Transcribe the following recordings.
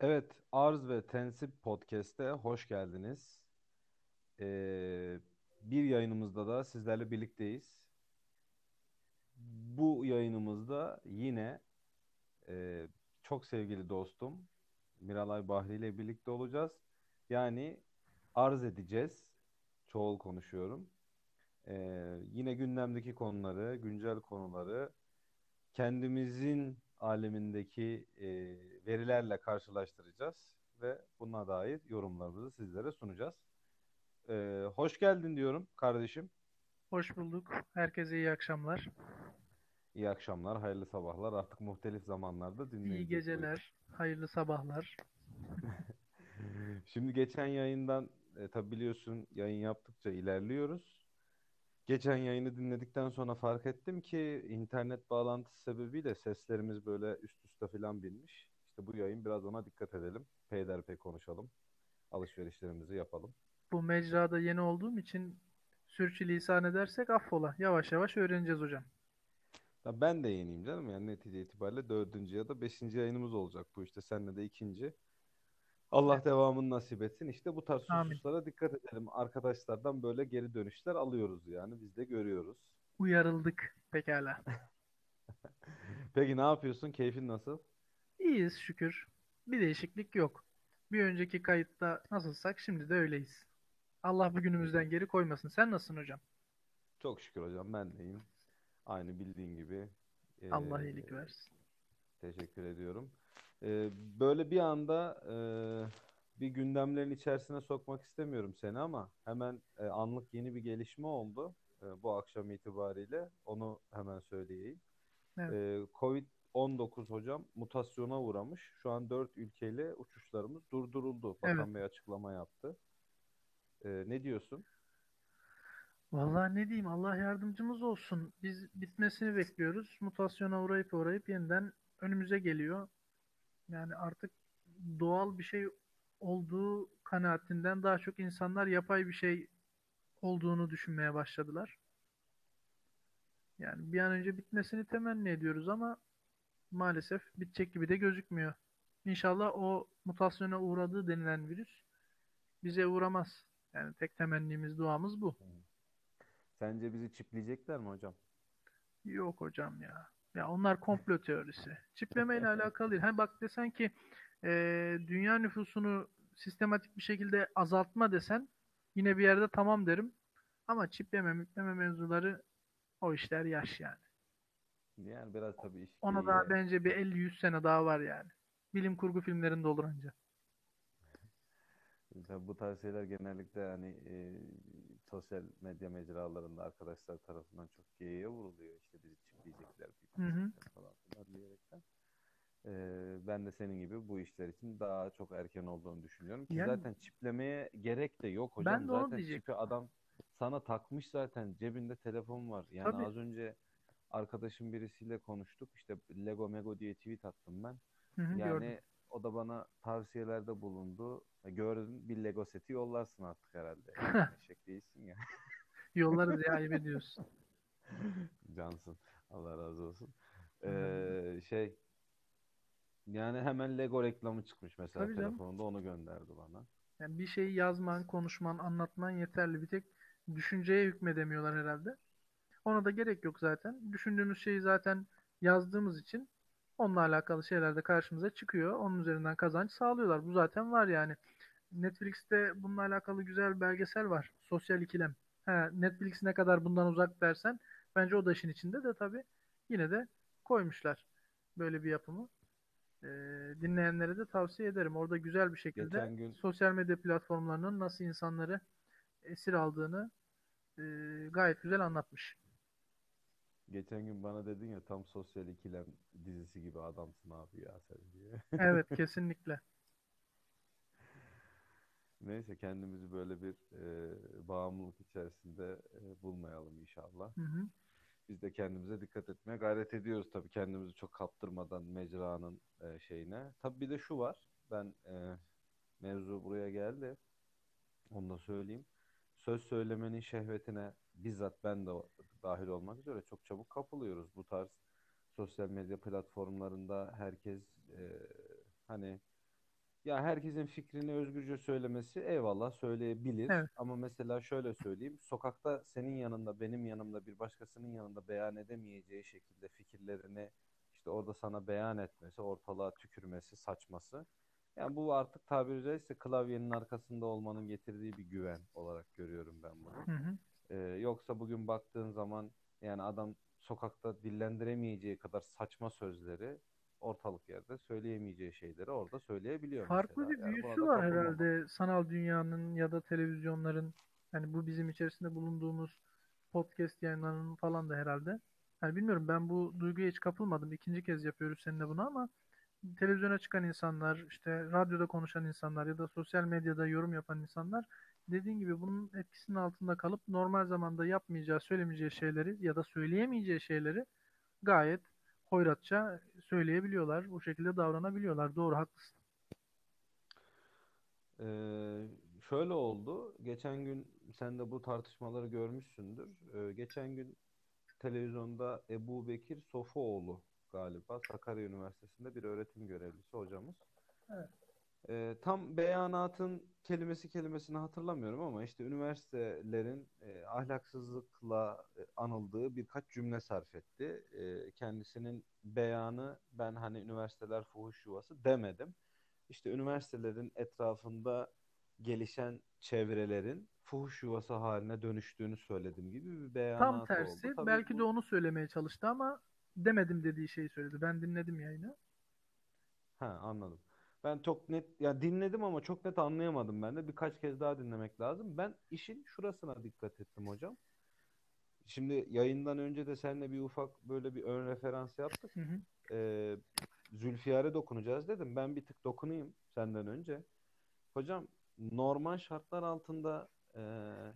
Evet, Arz ve Tensip Podcast'te hoş geldiniz. Ee, bir yayınımızda da sizlerle birlikteyiz. Bu yayınımızda yine e, çok sevgili dostum Miralay Bahri ile birlikte olacağız. Yani arz edeceğiz. Çoğul konuşuyorum. Ee, yine gündemdeki konuları, güncel konuları kendimizin alemindeki e, verilerle karşılaştıracağız ve buna dair yorumlarımızı sizlere sunacağız. E, hoş geldin diyorum kardeşim. Hoş bulduk. Herkese iyi akşamlar. İyi akşamlar, hayırlı sabahlar. Artık muhtelif zamanlarda İyi dinleyeceğiz bu geceler, hayırlı sabahlar. Şimdi geçen yayından e, tabi biliyorsun yayın yaptıkça ilerliyoruz. Geçen yayını dinledikten sonra fark ettim ki internet bağlantısı sebebiyle seslerimiz böyle üst üste falan binmiş. İşte bu yayın biraz ona dikkat edelim. Peyderpey konuşalım. Alışverişlerimizi yapalım. Bu mecrada yeni olduğum için sürçülisan edersek affola. Yavaş yavaş öğreneceğiz hocam. Ya ben de yeniyim canım yani netice itibariyle dördüncü ya da beşinci yayınımız olacak bu işte. Seninle de ikinci. Allah devamını nasip etsin. İşte bu tarz hususlara dikkat edelim. Arkadaşlardan böyle geri dönüşler alıyoruz yani. Biz de görüyoruz. Uyarıldık. Pekala. Peki ne yapıyorsun? Keyfin nasıl? İyiyiz şükür. Bir değişiklik yok. Bir önceki kayıtta nasılsak şimdi de öyleyiz. Allah bugünümüzden geri koymasın. Sen nasılsın hocam? Çok şükür hocam ben deyim. Aynı bildiğin gibi. Ee, Allah iyilik versin. teşekkür ediyorum. Ee, böyle bir anda e, bir gündemlerin içerisine sokmak istemiyorum seni ama hemen e, anlık yeni bir gelişme oldu e, bu akşam itibariyle. Onu hemen söyleyeyim. Evet. Ee, Covid-19 hocam mutasyona uğramış. Şu an 4 ülkeyle uçuşlarımız durduruldu. Evet. Bakan Bey açıklama yaptı. Ee, ne diyorsun? Vallahi ne diyeyim Allah yardımcımız olsun. Biz bitmesini bekliyoruz. Mutasyona uğrayıp uğrayıp yeniden önümüze geliyor. Yani artık doğal bir şey olduğu kanaatinden daha çok insanlar yapay bir şey olduğunu düşünmeye başladılar. Yani bir an önce bitmesini temenni ediyoruz ama maalesef bitecek gibi de gözükmüyor. İnşallah o mutasyona uğradığı denilen virüs bize uğramaz. Yani tek temennimiz, duamız bu. Sence bizi çipleyecekler mi hocam? Yok hocam ya. Ya onlar komplo teorisi. Çiplemeyle alakalı değil. Hani bak desen ki e, dünya nüfusunu sistematik bir şekilde azaltma desen yine bir yerde tamam derim. Ama çipleme, müpleme mevzuları o işler yaş yani. Yani biraz tabii iş Ona daha bence bir 50-100 sene daha var yani. Bilim kurgu filmlerinde olur anca. Tabii bu tarz şeyler genellikle hani e, sosyal medya mecralarında arkadaşlar tarafından çok geyiğe vuruluyor. İşte bizi çipleyecekler, falan filan diyerekten. E, ben de senin gibi bu işler için daha çok erken olduğunu düşünüyorum. Ki Yani zaten çiplemeye gerek de yok hocam. ben de Zaten çipi adam sana takmış zaten. Cebinde telefon var. Yani Tabii. az önce arkadaşım birisiyle konuştuk. İşte Lego Mego diye tweet attım ben. Hı hı, Yani gördüm. o da bana tavsiyelerde bulundu. E, Gördün bir Lego seti yollarsın artık herhalde. Eşek değilsin ya. Yollarız ya ayıp ediyorsun. Cansın. Allah razı olsun. Ee, şey yani hemen Lego reklamı çıkmış mesela Tabii canım. telefonunda onu gönderdi bana. Yani bir şeyi yazman, konuşman, anlatman yeterli. Bir tek düşünceye hükmedemiyorlar herhalde. Ona da gerek yok zaten. Düşündüğümüz şeyi zaten yazdığımız için onunla alakalı şeyler de karşımıza çıkıyor. Onun üzerinden kazanç sağlıyorlar. Bu zaten var yani. Netflix'te bununla alakalı güzel bir belgesel var. Sosyal ikilem. Ha, Netflix ne kadar bundan uzak dersen bence o da işin içinde de tabii yine de koymuşlar böyle bir yapımı. Ee, dinleyenlere de tavsiye ederim. Orada güzel bir şekilde Geçen gün sosyal medya platformlarının nasıl insanları esir aldığını e, gayet güzel anlatmış. Geçen gün bana dedin ya tam sosyal ikilem dizisi gibi adamsın abi ya sen diye. Evet, kesinlikle. Neyse kendimizi böyle bir e, bağımlılık içerisinde e, bulmayalım inşallah. Hı hı. Biz de kendimize dikkat etmeye gayret ediyoruz tabii kendimizi çok kaptırmadan mecranın e, şeyine. Tabii bir de şu var. Ben e, mevzu buraya geldi. Onu da söyleyeyim. Söz söylemenin şehvetine bizzat ben de dahil olmak üzere çok çabuk kapılıyoruz. Bu tarz sosyal medya platformlarında herkes e, hani Ya herkesin fikrini özgürce söylemesi eyvallah söyleyebilir. Evet. Ama mesela şöyle söyleyeyim. Sokakta senin yanında, benim yanımda, bir başkasının yanında beyan edemeyeceği şekilde fikirlerini işte orada sana beyan etmesi, ortalığa tükürmesi, saçması. Yani bu artık tabiri caizse klavyenin arkasında olmanın getirdiği bir güven olarak görüyorum ben bunu. Hı hı. Ee, yoksa bugün baktığın zaman yani adam sokakta dillendiremeyeceği kadar saçma sözleri ortalık yerde söyleyemeyeceği şeyleri orada söyleyebiliyor Farklı mesela. bir Yani büyüsü da var herhalde sanal dünyanın ya da televizyonların yani bu bizim içerisinde bulunduğumuz podcast yayınlarının falan da herhalde. Yani bilmiyorum ben bu duyguya hiç kapılmadım. İkinci kez yapıyoruz seninle bunu ama televizyona çıkan insanlar, işte radyoda konuşan insanlar ya da sosyal medyada yorum yapan insanlar dediğin gibi bunun etkisinin altında kalıp normal zamanda yapmayacağı, söylemeyeceği şeyleri ya da söyleyemeyeceği şeyleri gayet hoyratça söyleyebiliyorlar. Bu şekilde davranabiliyorlar. Doğru, haklısın. Ee, şöyle oldu. Geçen gün sen de bu tartışmaları görmüşsündür. Ee, geçen gün televizyonda Ebu Bekir Sofuoğlu galiba Sakarya Üniversitesi'nde bir öğretim görevlisi hocamız. Evet. Ee, tam beyanatın kelimesi kelimesini hatırlamıyorum ama işte üniversitelerin e, ahlaksızlıkla e, anıldığı birkaç cümle sarf etti. E, kendisinin beyanı ben hani üniversiteler fuhuş yuvası demedim. İşte üniversitelerin etrafında gelişen çevrelerin fuhuş yuvası haline dönüştüğünü söyledim gibi bir Tam beyanatı oldu. tersi Tabii belki de bu onu söylemeye çalıştı ama demedim dediği şeyi söyledi. Ben dinledim yayını. ha anladım. Ben çok net ya dinledim ama çok net anlayamadım ben de. Birkaç kez daha dinlemek lazım. Ben işin şurasına dikkat ettim hocam. Şimdi yayından önce de seninle bir ufak böyle bir ön referans yaptık. Hı hı. Ee, Zülfiyar'e dokunacağız dedim. Ben bir tık dokunayım senden önce. Hocam normal şartlar altında e,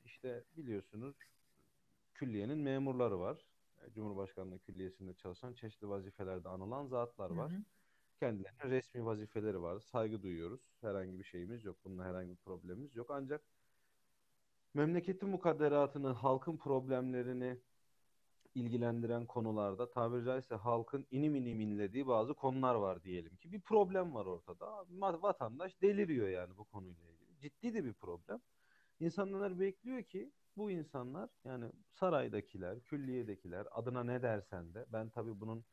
işte biliyorsunuz külliyenin memurları var. Cumhurbaşkanlığı Külliyesi'nde çalışan çeşitli vazifelerde anılan zatlar Hı var. hı. Kendilerine resmi vazifeleri var. Saygı duyuyoruz. Herhangi bir şeyimiz yok. Bununla herhangi bir problemimiz yok. Ancak memleketin mukadderatını, halkın problemlerini ilgilendiren konularda tabiri caizse halkın inim inim inlediği bazı konular var diyelim ki. Bir problem var ortada. Vatandaş deliriyor yani bu konuyla ilgili. Ciddi de bir problem. İnsanlar bekliyor ki bu insanlar yani saraydakiler, külliyedekiler adına ne dersen de ben tabii bunun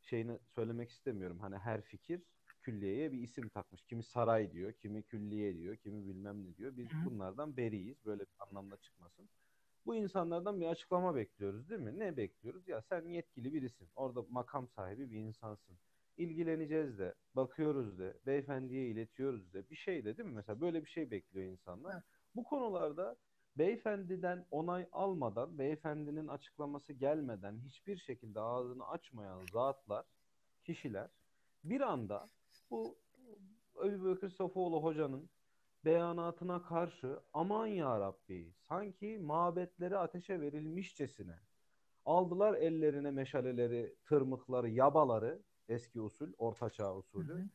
şeyini söylemek istemiyorum. Hani her fikir külliyeye bir isim takmış. Kimi saray diyor, kimi külliye diyor, kimi bilmem ne diyor. Biz bunlardan beriyiz. Böyle bir anlamda çıkmasın. Bu insanlardan bir açıklama bekliyoruz değil mi? Ne bekliyoruz? Ya sen yetkili birisin. Orada makam sahibi bir insansın. İlgileneceğiz de, bakıyoruz de, beyefendiye iletiyoruz de. Bir şey de değil mi? Mesela böyle bir şey bekliyor insanlar. Bu konularda beyefendiden onay almadan, beyefendinin açıklaması gelmeden hiçbir şekilde ağzını açmayan zatlar, kişiler bir anda bu Ebu Bekir Sofuoğlu hocanın beyanatına karşı aman ya Rabbi sanki mabetleri ateşe verilmişçesine aldılar ellerine meşaleleri, tırmıkları, yabaları eski usul, ortaçağ Hı usulü. hı.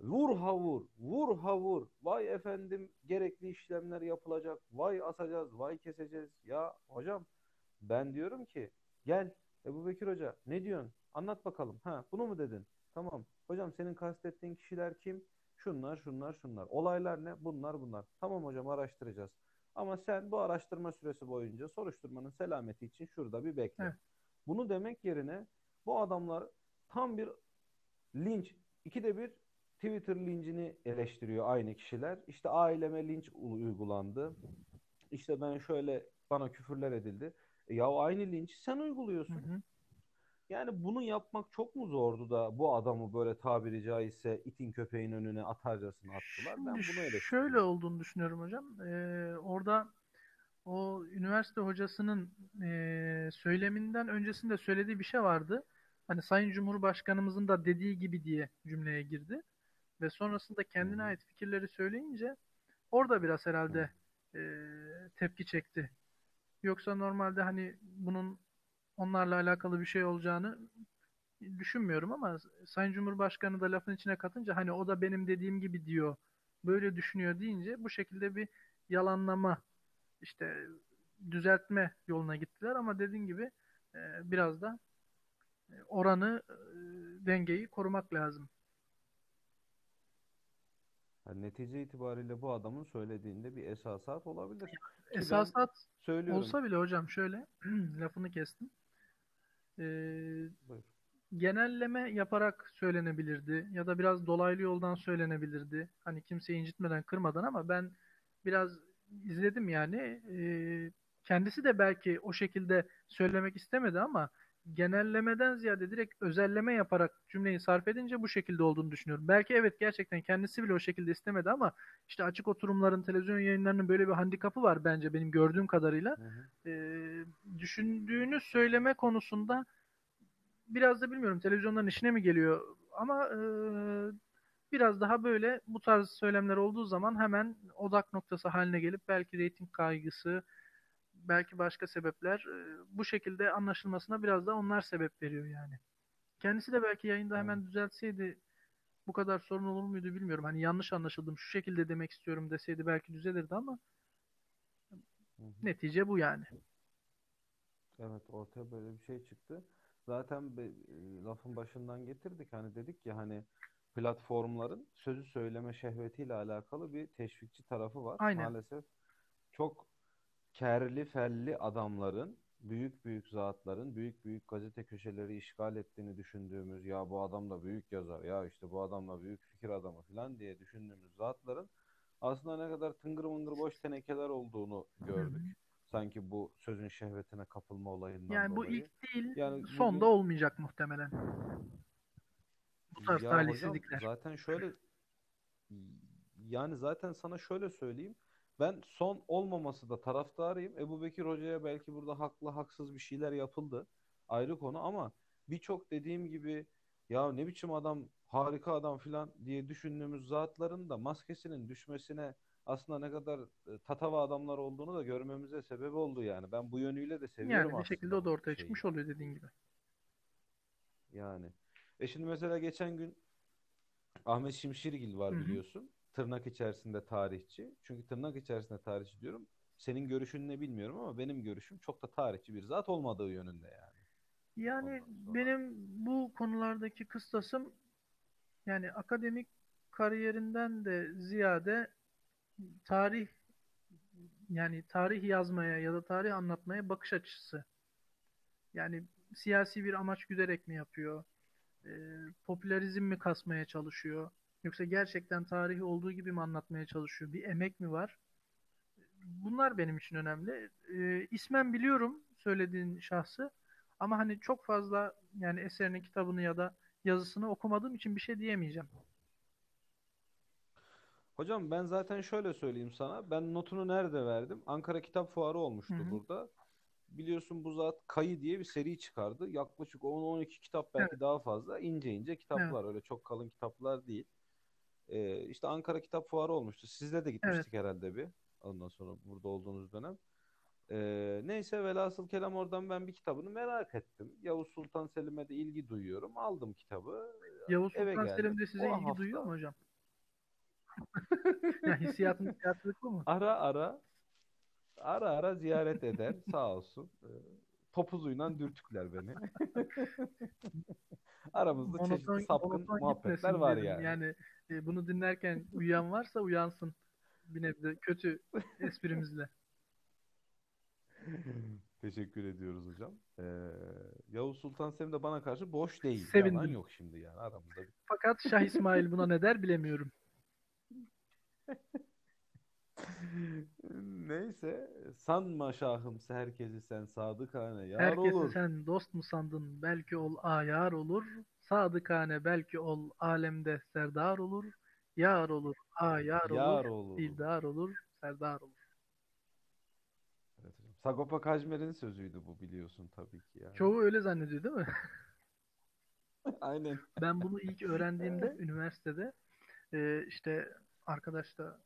Vur ha vur, vur ha vur. Vay efendim gerekli işlemler yapılacak. Vay asacağız, vay keseceğiz. Ya hocam ben diyorum ki gel Ebu Bekir Hoca ne diyorsun? Anlat bakalım. Ha bunu mu dedin? Tamam. Hocam senin kastettiğin kişiler kim? Şunlar, şunlar, şunlar. Olaylar ne? Bunlar, bunlar. Tamam hocam araştıracağız. Ama sen bu araştırma süresi boyunca soruşturmanın selameti için şurada bir bekle. Evet. Bunu demek yerine bu adamlar tam bir linç, ikide bir Twitter lincini eleştiriyor aynı kişiler. İşte aileme linç uygulandı. İşte ben şöyle bana küfürler edildi. E ya aynı linç sen Hı uyguluyorsun. hı. Yani bunu yapmak çok mu zordu da bu adamı böyle tabiri caizse itin köpeğin önüne atarcasına attılar. Ben Şimdi bunu şöyle olduğunu düşünüyorum hocam. Ee, orada o üniversite hocasının e, söyleminden öncesinde söylediği bir şey vardı. Hani Sayın Cumhurbaşkanımızın da dediği gibi diye cümleye girdi. Ve sonrasında kendine ait fikirleri söyleyince orada biraz herhalde e, tepki çekti. Yoksa normalde hani bunun onlarla alakalı bir şey olacağını düşünmüyorum ama Sayın Cumhurbaşkanı da lafın içine katınca hani o da benim dediğim gibi diyor, böyle düşünüyor deyince bu şekilde bir yalanlama işte düzeltme yoluna gittiler ama dediğin gibi e, biraz da e, oranı e, dengeyi korumak lazım. Yani netice itibariyle bu adamın söylediğinde bir esasat olabilir. Ki Esasat söylüyorum. olsa bile hocam şöyle lafını kestim. Ee, Buyur. genelleme yaparak söylenebilirdi ya da biraz dolaylı yoldan söylenebilirdi. Hani kimseyi incitmeden, kırmadan ama ben biraz izledim yani. Ee, kendisi de belki o şekilde söylemek istemedi ama genellemeden ziyade direkt özelleme yaparak cümleyi sarf edince bu şekilde olduğunu düşünüyorum. Belki evet gerçekten kendisi bile o şekilde istemedi ama işte açık oturumların, televizyon yayınlarının böyle bir handikapı var bence benim gördüğüm kadarıyla. Hı hı. Ee, düşündüğünü söyleme konusunda biraz da bilmiyorum televizyonların işine mi geliyor ama e, biraz daha böyle bu tarz söylemler olduğu zaman hemen odak noktası haline gelip belki reyting kaygısı, belki başka sebepler bu şekilde anlaşılmasına biraz da onlar sebep veriyor yani. Kendisi de belki yayında hemen düzeltseydi bu kadar sorun olur muydu bilmiyorum. Hani yanlış anlaşıldım şu şekilde demek istiyorum deseydi belki düzelirdi ama Hı hı. netice bu yani. Evet ortaya böyle bir şey çıktı. Zaten be- lafın başından getirdik hani dedik ki hani platformların sözü söyleme şehvetiyle alakalı bir teşvikçi tarafı var. Aynen. Maalesef çok kerli felli adamların, büyük büyük zatların, büyük büyük gazete köşeleri işgal ettiğini düşündüğümüz ya bu adam da büyük yazar ya işte bu adam da büyük fikir adamı falan diye düşündüğümüz zatların aslında ne kadar tıngır mıngır boş tenekeler olduğunu gördük. Sanki bu sözün şehvetine kapılma olayından Yani bu dolayı. ilk değil, Yani son bugün da olmayacak muhtemelen. Bu tarz ya hocam zaten şöyle yani zaten sana şöyle söyleyeyim. Ben son olmaması da taraftarıyım. Ebubekir Hoca'ya belki burada haklı haksız bir şeyler yapıldı. Ayrı konu ama birçok dediğim gibi ya ne biçim adam harika adam filan diye düşündüğümüz zatların da maskesinin düşmesine aslında ne kadar e, tatava adamlar olduğunu da görmemize sebep oldu yani. Ben bu yönüyle de seviyorum Yani bir şekilde aslında o da ortaya şeyi. çıkmış oluyor dediğin gibi. Yani. E şimdi mesela geçen gün Ahmet Şimşirgil var Hı hı. biliyorsun. Tırnak içerisinde tarihçi. Çünkü tırnak içerisinde tarihçi diyorum. Senin görüşün ne bilmiyorum ama benim görüşüm çok da tarihçi bir zat olmadığı yönünde yani. Yani benim bu konulardaki kıstasım yani akademik kariyerinden de ziyade tarih yani tarih yazmaya ya da tarih anlatmaya bakış açısı. Yani siyasi bir amaç güderek mi yapıyor? Ee, popülerizm mi kasmaya çalışıyor? Yoksa gerçekten tarihi olduğu gibi mi anlatmaya çalışıyor? Bir emek mi var? Bunlar benim için önemli. Ee, ismen biliyorum söylediğin şahsı ama hani çok fazla yani eserini, kitabını ya da yazısını okumadığım için bir şey diyemeyeceğim. Hocam ben zaten şöyle söyleyeyim sana. Ben notunu nerede verdim? Ankara Kitap Fuarı olmuştu hı. burada. Biliyorsun bu zat Kayı diye bir seri çıkardı. Yaklaşık 10-12 kitap belki Evet, daha fazla. ince ince evet, kitaplar. Öyle çok kalın kitaplar değil. Ee, işte Ankara Kitap Fuarı olmuştu. Sizle de evet. gitmiştik herhalde bir. Ondan sonra burada olduğunuz dönem. Ee, neyse velhasıl kelam oradan ben bir kitabını merak ettim. Yavuz Sultan Selim'e de ilgi duyuyorum. Aldım kitabı. Yavuz Eve Sultan geldim. Selim de size O ilgi duyuyor mu hafta hocam? Yani hissiyatın hissiyatlık bu mu? ara ara ara ara ziyaret eder sağ olsun. Topuzuyla dürtükler beni. Aramızda çeşitli Monoton, sapkın monoton muhabbetler var yani. Yani e, bunu dinlerken uyuyan varsa uyansın. Bir nebze kötü esprimizle. Teşekkür ediyoruz hocam. Ee, Yavuz Sultan Selim de bana karşı boş değil. Yalan Sevindim. yok şimdi yani aramızda. Fakat Şah İsmail buna ne der bilemiyorum. Neyse sanma şahımsı herkesi sen sadıkane yar Herkesi olur. sen dost mu sandın? Belki ol ayar olur. Sadıkane belki ol alemde serdar olur. Yar olur, ayar olur. Yar olur. Dildar olur, serdar olur. Evet hocam. Sagopa Kajmer'in sözüydü bu biliyorsun tabii ki yani. Çoğu öyle zannediyor değil mi? Aynen. Ben bunu ilk öğrendiğimde üniversitede e, işte arkadaş da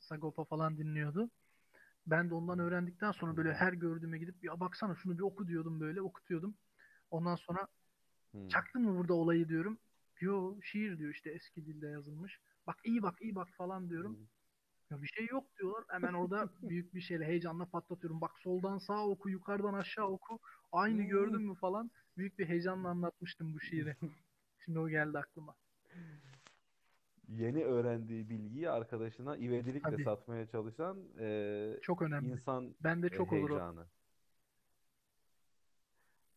Sagopa falan dinliyordu. Ben de ondan öğrendikten sonra böyle her gördüğüme gidip ya baksana şunu bir oku diyordum böyle okutuyordum. Ondan sonra Hmm. çaktın mı burada olayı diyorum. Yo şiir diyor işte eski dilde yazılmış. Bak iyi bak iyi bak falan diyorum. Hmm. Ya bir şey yok diyorlar. Hemen orada büyük bir şeyle heyecanla patlatıyorum. Bak soldan sağa oku, yukarıdan aşağı oku. Aynı Hmm. gördün mü falan. Büyük bir heyecanla anlatmıştım bu şiiri. Şimdi o geldi aklıma. Yeni öğrendiği bilgiyi arkadaşına ivedilikle Tabii. satmaya çalışan e, Çok önemli. insan Bende e, çok olur o. heyecanı.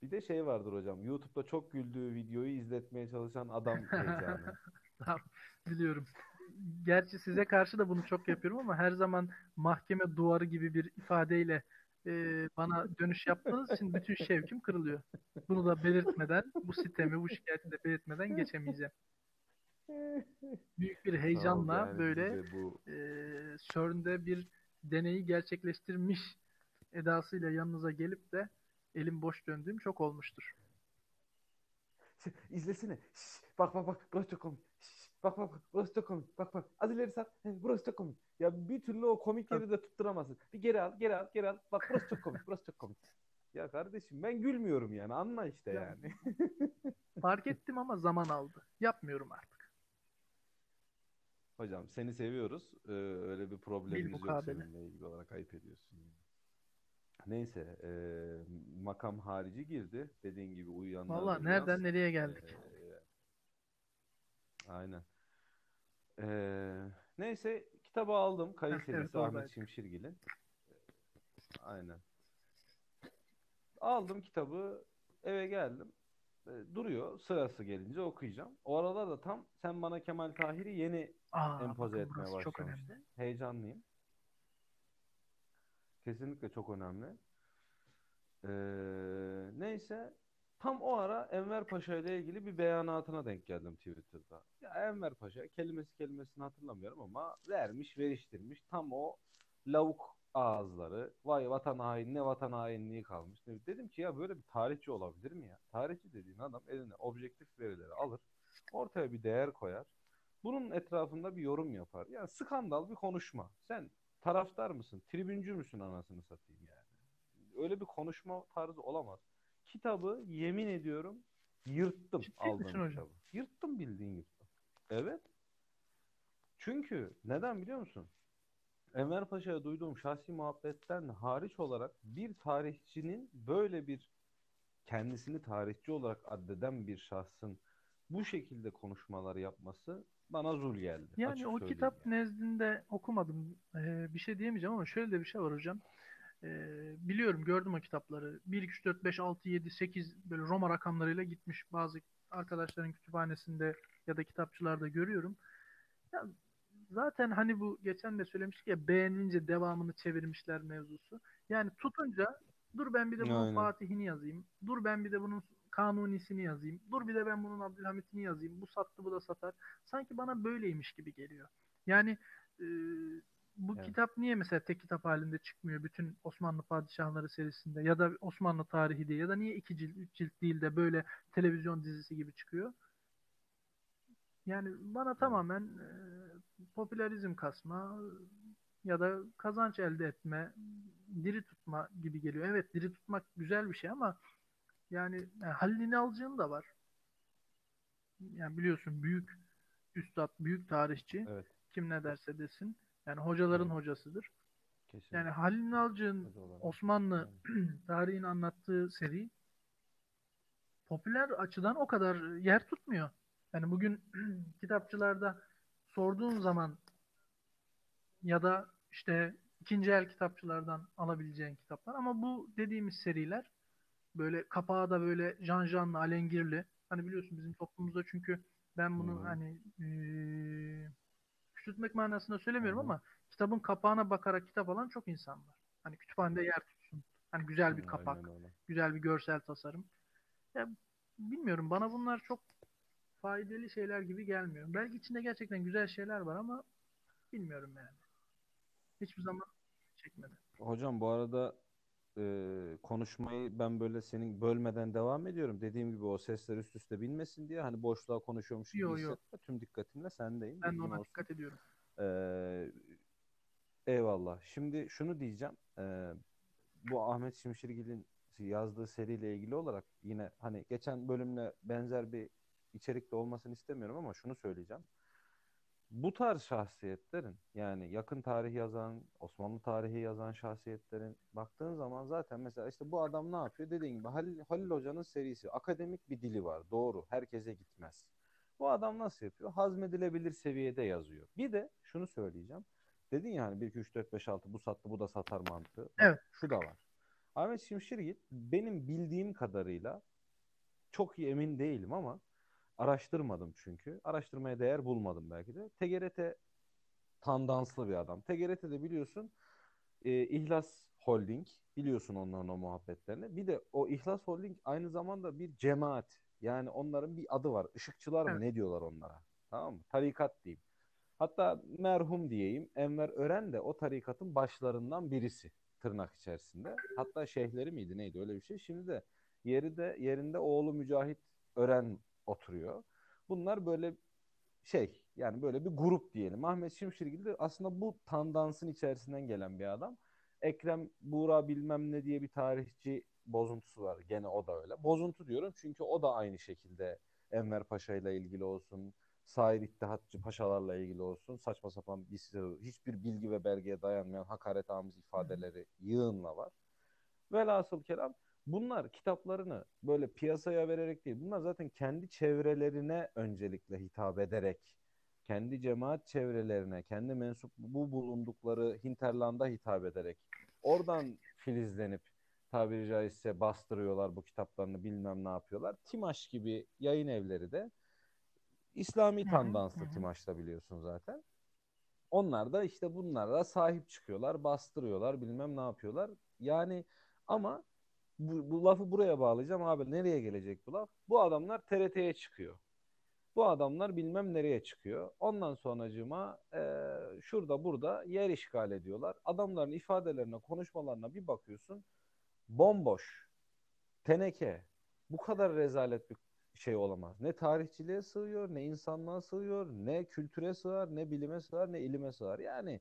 Bir de şey vardır hocam. YouTube'da çok güldüğü videoyu izletmeye çalışan adam heyecanı. Tamam, biliyorum. Gerçi size karşı da bunu çok yapıyorum ama her zaman mahkeme duvarı gibi bir ifadeyle e, bana dönüş yaptığınız için bütün şevkim kırılıyor. Bunu da belirtmeden, bu sitemi, bu şikayeti de belirtmeden geçemeyeceğim. Büyük bir heyecanla yani böyle bu e, CERN'de bir deneyi gerçekleştirmiş edasıyla yanınıza gelip de elim boş döndüğüm çok olmuştur. İzlesene. Şş, bak bak bak burası çok komik. Şş, bak bak bak burası çok komik. Bak bak az ileri sar. Burası çok komik. Ya bir türlü o komik yeri de tutturamazsın. Bir geri al geri al geri al. Bak burası çok komik burası çok komik. Ya kardeşim ben gülmüyorum yani anla işte Ya, yani. Fark ettim ama zaman aldı. Yapmıyorum artık. Hocam seni seviyoruz. Ee, öyle bir problemimiz yok seninle ilgili olarak ayıp ediyorsun. Neyse e, makam harici girdi. Dediğin gibi uyuyanlar Valla nereden nereye geldik? Ee, aynen. Ee, neyse kitabı aldım. Kayıt evet Ahmet. Şimşirgil'in. Aynen. Aldım kitabı. Eve geldim. Ee, duruyor. Sırası gelince okuyacağım. O aralar da tam sen bana Kemal Tahir'i yeni Aa empoze etmeye burası çok önemli. Heyecanlıyım. Kesinlikle çok önemli. Ee, neyse tam o ara Enver Paşa ile ilgili bir beyanatına denk geldim Twitter'da. Ya Enver Paşa kelimesi kelimesini hatırlamıyorum ama vermiş veriştirmiş tam o lavuk ağızları vay vatan haini ne vatan hainliği kalmış. Dedim ki ya böyle bir tarihçi olabilir mi ya? Tarihçi dediğin adam eline objektif verileri alır ortaya bir değer koyar. Bunun etrafında bir yorum yapar. Ya skandal bir konuşma. Sen taraftar mısın? Tribüncü müsün anasını satayım yani. Öyle bir konuşma tarzı olamaz. Kitabı yemin ediyorum yırttım Ciddi aldığım misin hocam? kitabı. Yırttım bildiğin yırttım. Evet. Çünkü neden biliyor musun? Enver Paşa'ya duyduğum şahsi muhabbetten hariç olarak bir tarihçinin böyle bir kendisini tarihçi olarak addeden bir şahsın bu şekilde konuşmaları yapması bana zul geldi. Yani Açık o kitap yani. nezdinde okumadım. Ee, bir şey diyemeyeceğim ama şöyle de bir şey var hocam. Ee, biliyorum gördüm o kitapları. 1, 2, 3, 4, 5, 6, 7, 8 böyle Roma rakamlarıyla gitmiş bazı arkadaşların kütüphanesinde ya da kitapçılarda görüyorum. Ya zaten hani bu geçen de söylemiştik ya beğenince devamını çevirmişler mevzusu. Yani tutunca dur ben bir de bunun Aynen. Fatih'ini yazayım. Dur ben bir de bunun Kanunisini yazayım. Dur bir de ben bunun Abdülhamit'ini yazayım. Bu sattı bu da satar. Sanki bana böyleymiş gibi geliyor. Yani e, bu Evet. kitap niye mesela tek kitap halinde çıkmıyor bütün Osmanlı Padişahları serisinde ya da Osmanlı tarihi diye ya da niye iki cilt, üç cilt değil de böyle televizyon dizisi gibi çıkıyor? Yani bana tamamen e, popülerizm kasma ya da kazanç elde etme, diri tutma gibi geliyor. Evet diri tutmak güzel bir şey ama yani, yani Halil İnalcık'ın da var. Yani biliyorsun büyük üstad, büyük tarihçi. Evet. Kim ne derse desin. Yani hocaların Evet. hocasıdır. Kesinlikle. Yani Halil olarak. Osmanlı tarihini anlattığı seri popüler açıdan o kadar yer tutmuyor. Yani bugün kitapçılarda sorduğun zaman ya da işte ikinci el kitapçılardan alabileceğin kitaplar ama bu dediğimiz seriler böyle kapağı da böyle janjanlı, alengirli. Hani biliyorsun bizim toplumumuzda çünkü ben bunu Hı. hani eee küçültmek manasında söylemiyorum hı. ama kitabın kapağına bakarak kitap alan çok insan var. Hani kütüphanede yer tutsun. Hani güzel bir Hı, kapak, aynen öyle. güzel bir görsel tasarım. Ya bilmiyorum bana bunlar çok faydalı şeyler gibi gelmiyor. Belki içinde gerçekten güzel şeyler var ama bilmiyorum yani. Hiçbir zaman çekmedi. Hocam bu arada e, konuşmayı ben böyle senin bölmeden devam ediyorum. Dediğim gibi o sesler üst üste binmesin diye hani boşluğa konuşuyormuş gibi Yo, yo. hissetme. Tüm dikkatimle sendeyim. Ben de ona olsun. dikkat ediyorum. Ee, eyvallah. Şimdi şunu diyeceğim. Ee, bu Ahmet Şimşirgil'in yazdığı seriyle ilgili olarak yine hani geçen bölümle benzer bir içerikte olmasını istemiyorum ama şunu söyleyeceğim. Bu tarz şahsiyetlerin yani yakın tarih yazan, Osmanlı tarihi yazan şahsiyetlerin baktığın zaman zaten mesela işte bu adam ne yapıyor? Dediğin gibi Halil, Halil Hoca'nın serisi akademik bir dili var. Doğru. Herkese gitmez. Bu adam nasıl yapıyor? Hazmedilebilir seviyede yazıyor. Bir de şunu söyleyeceğim. Dedin ya hani 1, 2, 3, 4, 5, 6 bu sattı bu da satar mantığı. Evet. Şu da var. Ahmet Şimşirgil benim bildiğim kadarıyla çok iyi emin değilim ama araştırmadım çünkü. Araştırmaya değer bulmadım belki de. TGRT tandanslı bir adam. TGRT'de biliyorsun e, İhlas Holding biliyorsun onların o muhabbetlerini. Bir de o İhlas Holding aynı zamanda bir cemaat. Yani onların bir adı var. Işıkçılar mı Evet. ne diyorlar onlara? Tamam mı? Tarikat diyeyim. Hatta merhum diyeyim Enver Ören de o tarikatın başlarından birisi tırnak içerisinde. Hatta şeyhleri miydi neydi öyle bir şey. Şimdi de yeri de yerinde oğlu Mücahit Ören oturuyor. Bunlar böyle şey yani böyle bir grup diyelim. Ahmet Şimşirgil de aslında bu tandansın içerisinden gelen bir adam. Ekrem Buğra bilmem ne diye bir tarihçi bozuntusu var. Gene o da öyle. Bozuntu diyorum çünkü o da aynı şekilde Enver Paşa ile ilgili olsun, Said İttihatçı paşalarla ilgili olsun saçma sapan bir hiçbir bilgi ve belgeye dayanmayan hakaret amiz ifadeleri yığınla var. Velhasıl kelam bunlar kitaplarını böyle piyasaya vererek değil. Bunlar zaten kendi çevrelerine öncelikle hitap ederek kendi cemaat çevrelerine, kendi mensup bu bulundukları hinterlanda hitap ederek oradan filizlenip tabiri caizse bastırıyorlar bu kitaplarını bilmem ne yapıyorlar. Timaş gibi yayın evleri de İslami tandanslı. Timaş'ta biliyorsun zaten. Onlar da işte bunlara sahip çıkıyorlar, bastırıyorlar, bilmem ne yapıyorlar. Yani ama bu, bu lafı buraya bağlayacağım abi. Nereye gelecek bu laf? Bu adamlar TRT'ye çıkıyor. Bu adamlar bilmem nereye çıkıyor. Ondan sonracığıma e, şurada burada yer işgal ediyorlar. Adamların ifadelerine, konuşmalarına bir bakıyorsun. Bomboş. Teneke. Bu kadar rezalet bir şey olamaz. Ne tarihçiliğe sığıyor, ne insanlığa sığıyor, ne kültüre sığar, ne bilime sığar, ne ilime sığar. Yani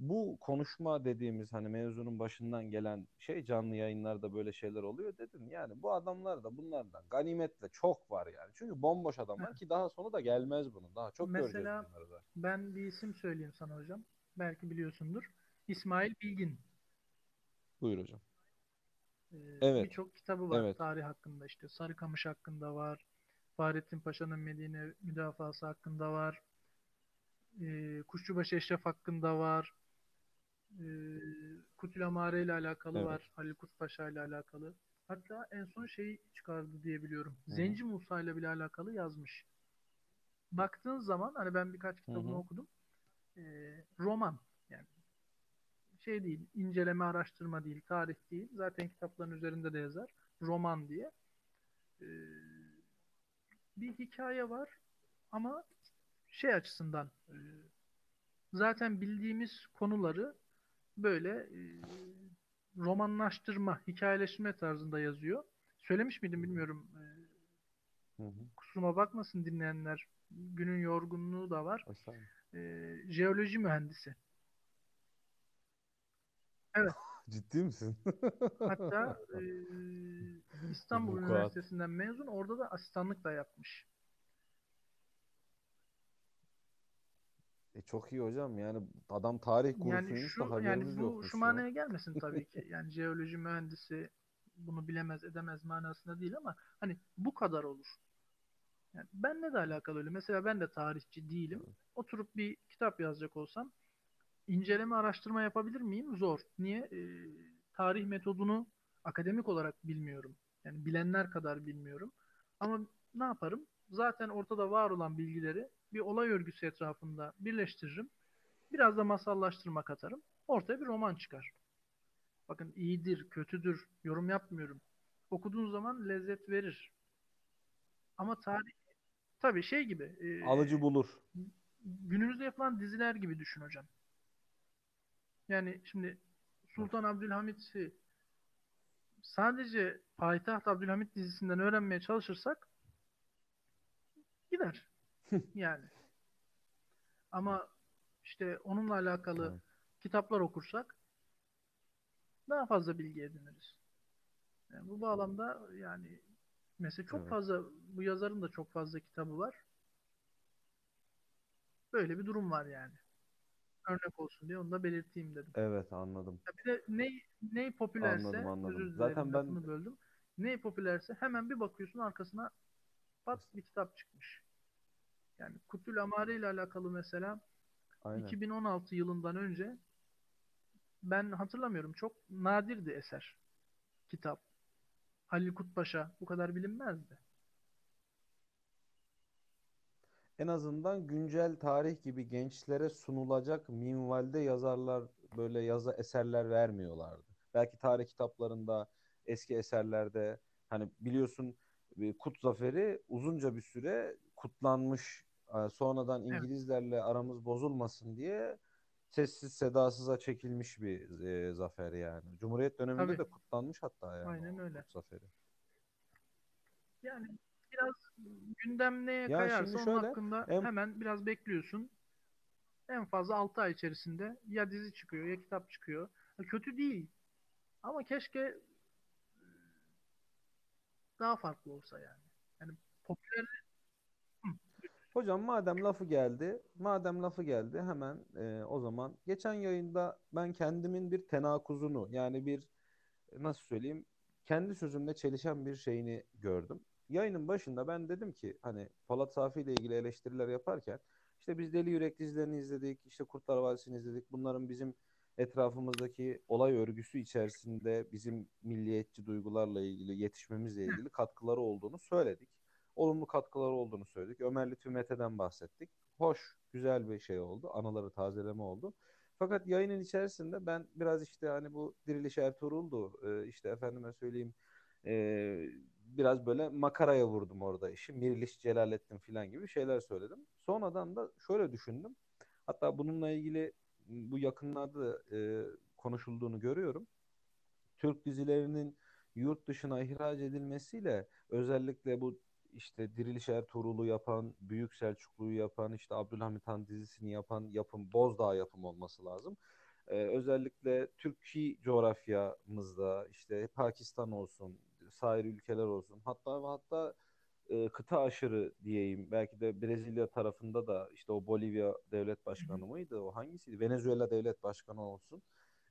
bu konuşma dediğimiz hani mevzunun başından gelen şey canlı yayınlarda böyle şeyler oluyor dedim. Yani bu adamlar da bunlardan ganimetle çok var yani. Çünkü bomboş adamlar ki daha sonu da gelmez bunun. Daha çok göreceğiz Mesela bunları da. ben bir isim söyleyeyim sana hocam. Belki biliyorsundur. İsmail Bilgin. Buyur hocam. Ee, Evet. Birçok kitabı var Evet. tarih hakkında işte. Sarıkamış hakkında var. Fahrettin Paşa'nın Medine müdafası hakkında var. Ee, Kuşçubaşı Eşref hakkında var. Ee, Kutülamare ile alakalı Evet. var. Halil Kut Paşa ile alakalı. Hatta en son şeyi çıkardı diye biliyorum. Hı. Zenci Musa ile bile alakalı yazmış. Baktığın zaman hani ben birkaç kitabını hı. okudum. Ee, roman yani şey değil, inceleme araştırma değil, tarih değil. Zaten kitapların üzerinde de yazar. Roman diye. Ee, bir hikaye var ama şey açısından e, zaten bildiğimiz konuları böyle e, romanlaştırma, hikayeleştirme tarzında yazıyor. Söylemiş miydim bilmiyorum. Hı hı. kusuruma bakmasın dinleyenler. Günün yorgunluğu da var. Ee, jeoloji mühendisi. Ciddi misin? Hatta e, İstanbul. Üniversitesi'nden mezun. Orada da asistanlık da yapmış. E çok iyi hocam yani adam tarih Yani kursuymuş şu da yani haberimiz bu yokmuş şu ya. manaya gelmesin tabii ki. Yani jeoloji mühendisi bunu bilemez edemez manasında değil ama hani bu kadar olur. Yani benle de alakalı öyle. Mesela ben de tarihçi değilim. Oturup bir kitap yazacak olsam inceleme araştırma yapabilir miyim? Zor. Niye? Ee, tarih metodunu akademik olarak bilmiyorum. Yani bilenler kadar bilmiyorum. Ama ne yaparım? Zaten ortada var olan bilgileri bir olay örgüsü etrafında birleştiririm. Biraz da masallaştırma katarım. Ortaya bir roman çıkar. Bakın iyidir, kötüdür, yorum yapmıyorum. Okuduğun zaman lezzet verir. Ama tarih tabii şey gibi e, Alıcı bulur. günümüzde yapılan diziler gibi düşün hocam. Yani şimdi Sultan Abdülhamit'i sadece Payitaht Abdülhamit dizisinden öğrenmeye çalışırsak gider. Yani. Ama işte onunla alakalı Evet. kitaplar okursak daha fazla bilgi ediniriz. Yani bu bağlamda yani mesela çok Evet. fazla bu yazarın da çok fazla kitabı var. Böyle bir durum var yani. Örnek olsun diye onu da belirteyim dedim. Evet anladım. Ya bir de ne ne popülerse Anladım, anladım. dilerim Zaten ben- böldüm. Ne popülerse hemen bir bakıyorsun arkasına pat bir kitap çıkmış. Yani Kutül Amare ile alakalı mesela Aynen. 2016 yılından önce ben hatırlamıyorum çok nadirdi eser kitap. Halil Kutpaşa bu kadar bilinmezdi. En azından güncel tarih gibi gençlere sunulacak minvalde yazarlar böyle yazı eserler vermiyorlardı. Belki tarih kitaplarında, eski eserlerde hani biliyorsun e, Kut Zaferi uzunca bir süre kutlanmış. Sonradan İngilizlerle aramız bozulmasın diye sessiz sedasıza çekilmiş bir e, zafer yani. Cumhuriyet döneminde tabii. de kutlanmış hatta yani Aynen öyle. Zaferi. Yani biraz gündem neye Ya kayarsa şimdi onun şöyle hakkında en hemen biraz bekliyorsun. En fazla 6 ay içerisinde ya dizi çıkıyor ya kitap çıkıyor. Ha, Kötü değil ama keşke daha farklı olsa yani. Yani popüler Hocam madem lafı geldi, madem lafı geldi hemen e, o zaman geçen yayında ben kendimin bir tenakuzunu yani bir nasıl söyleyeyim kendi sözümle çelişen bir şeyini gördüm. Yayının başında ben dedim ki hani Polat Safi ile ilgili eleştiriler yaparken işte biz Deli Yürek dizilerini izledik, işte Kurtlar Vadisi'ni izledik. Bunların bizim etrafımızdaki olay örgüsü içerisinde bizim milliyetçi duygularla ilgili yetişmemizle ilgili katkıları olduğunu söyledik olumlu katkıları olduğunu söyledik. Ömer Lütfü Mete'den bahsettik. Hoş, güzel bir şey oldu. Anıları tazeleme oldu. Fakat yayının içerisinde ben biraz işte hani bu Diriliş Ertuğrul'du. e, işte efendime söyleyeyim e, biraz böyle makaraya vurdum orada işi. Miriliş Celalettin falan gibi şeyler söyledim. Sonradan da şöyle düşündüm. Hatta bununla ilgili bu yakınlarda da, e, konuşulduğunu görüyorum. Türk dizilerinin yurt dışına ihraç edilmesiyle özellikle bu işte Diriliş Ertuğrul'u yapan, Büyük Selçuklu'yu yapan, işte Abdülhamit Han dizisini yapan yapım, Bozdağ yapım olması lazım. Ee, özellikle Türkiye coğrafyamızda işte Pakistan olsun, sair ülkeler olsun, hatta hatta e, kıta aşırı diyeyim, belki de Brezilya tarafında da işte o Bolivya devlet başkanı mıydı, o hangisiydi? Venezuela devlet başkanı olsun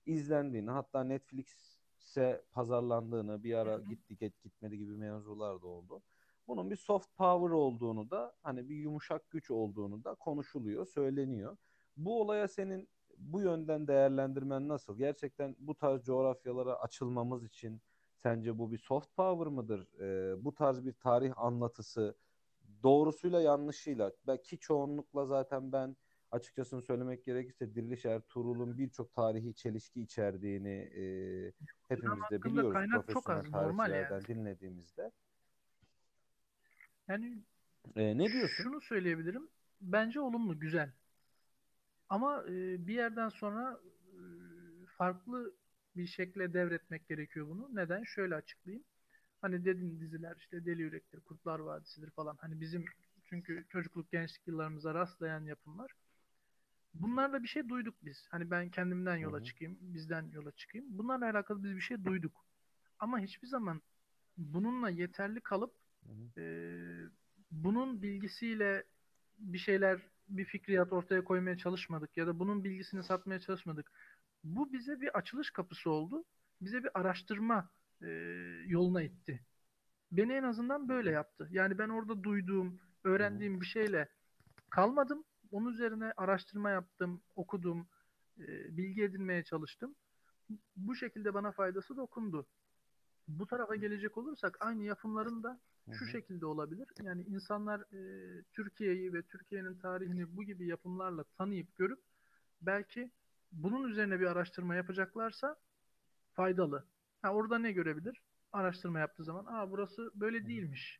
izlendiğini hatta Netflix'e pazarlandığını bir ara gitti get gitmedi gibi mevzular da oldu. Bunun bir soft power olduğunu da hani bir yumuşak güç olduğunu da konuşuluyor, söyleniyor. Bu olaya senin bu yönden değerlendirmen nasıl? Gerçekten bu tarz coğrafyalara açılmamız için sence bu bir soft power mıdır? Ee, bu tarz bir tarih anlatısı doğrusuyla yanlışıyla belki çoğunlukla zaten ben açıkçası söylemek gerekirse Diriliş Ertuğrul'un birçok tarihi çelişki içerdiğini e, hepimiz de biliyoruz kaynak çok az normal yani. dinlediğimizde. Yani E, ne diyorsun? şunu söyleyebilirim. Bence olumlu, güzel. Ama e, bir yerden sonra e, farklı bir şekle devretmek gerekiyor bunu. Neden? Şöyle açıklayayım. Hani dedin diziler işte Deli Yürek'tir, Kurtlar Vadisi'dir falan. Hani bizim çünkü çocukluk gençlik yıllarımıza rastlayan yapımlar. Bunlarla bir şey duyduk biz. Hani ben kendimden yola çıkayım, bizden yola çıkayım. Bunlarla alakalı biz bir şey duyduk. Ama hiçbir zaman bununla yeterli kalıp hı hı, e, bunun bilgisiyle bir şeyler, bir fikriyat ortaya koymaya çalışmadık ya da bunun bilgisini satmaya çalışmadık. Bu bize bir açılış kapısı oldu. Bize bir araştırma e, yoluna itti. Beni en azından böyle yaptı. Yani ben orada duyduğum, öğrendiğim bir şeyle kalmadım. Onun üzerine araştırma yaptım, okudum, e, bilgi edinmeye çalıştım. Bu şekilde bana faydası dokundu. Bu tarafa gelecek olursak aynı yapımların da hı şu şekilde olabilir. Yani insanlar e, Türkiye'yi ve Türkiye'nin tarihini bu gibi yapımlarla tanıyıp görüp belki bunun üzerine bir araştırma yapacaklarsa faydalı. Ha, orada ne görebilir? Araştırma yaptığı zaman, aa burası böyle değilmiş.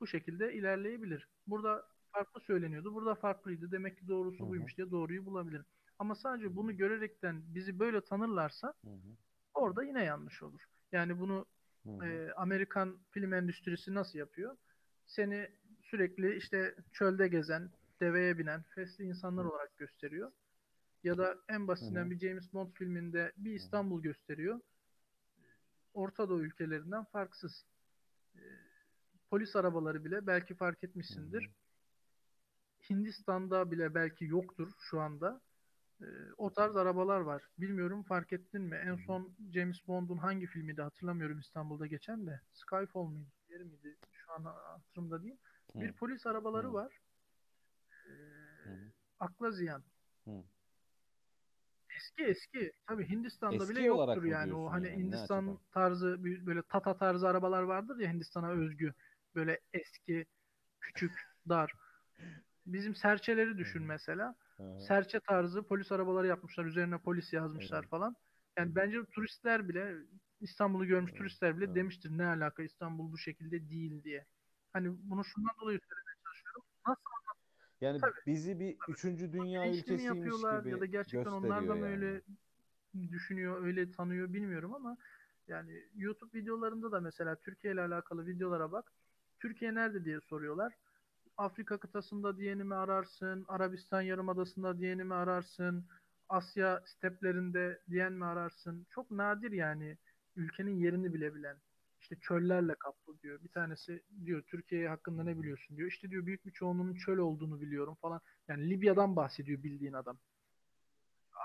Bu şekilde ilerleyebilir. Burada farklı söyleniyordu, burada farklıydı. Demek ki doğrusu buymuş diye doğruyu bulabilir. Ama sadece bunu görerekten bizi böyle tanırlarsa orada yine yanlış olur. Yani bunu e, Amerikan film endüstrisi nasıl yapıyor? Seni sürekli işte çölde gezen, deveye binen, fesli insanlar olarak gösteriyor. Ya da en hı basitinden hı, bir James Bond filminde bir hı hı, İstanbul gösteriyor. Orta Doğu ülkelerinden farksız. E, polis arabaları bile belki fark hı etmişsindir. hı, Hindistan'da bile belki yoktur şu anda. E, o tarz arabalar var. Bilmiyorum fark ettin mi? En son James Bond'un hangi filmiydi hatırlamıyorum İstanbul'da geçen de. Skyfall mıydı? Diğeri miydi? Şu an hatırımda değil. Hı. Bir polis arabaları Hı. var. Ee, Hı. akla ziyan. Hı. Eski eski. Tabii Hindistan'da Eski bile yoktur yani. O hani yani? Hindistan tarzı böyle Tata tarzı arabalar vardır ya Hindistan'a özgü. Böyle eski, küçük, dar. Bizim serçeleri düşün mesela. Hı. Serçe tarzı polis arabaları yapmışlar. Üzerine polis yazmışlar Evet. falan. Yani bence turistler bile İstanbul'u görmüş Evet, turistler bile evet. demiştir ne alaka İstanbul bu şekilde değil diye. Hani bunu şundan dolayı söylemeye çalışıyorum. Nasıl Yani Tabii. bizi bir üçüncü dünya ülkesiymiş yapıyorlar gibi ya da gerçekten onlar da gösteriyor mı yani. öyle düşünüyor, öyle tanıyor bilmiyorum ama yani YouTube videolarında da mesela Türkiye ile alakalı videolara bak. Türkiye nerede diye soruyorlar. Afrika kıtasında diyeni mi ararsın, Arabistan Yarımadası'nda diyeni mi ararsın, Asya steplerinde diyen mi ararsın? Çok nadir yani ülkenin yerini bile bilen. İşte çöllerle kaplı diyor. Bir tanesi diyor Türkiye hakkında ne biliyorsun diyor. İşte diyor büyük bir çoğunluğunun çöl olduğunu biliyorum falan. Yani Libya'dan bahsediyor bildiğin adam.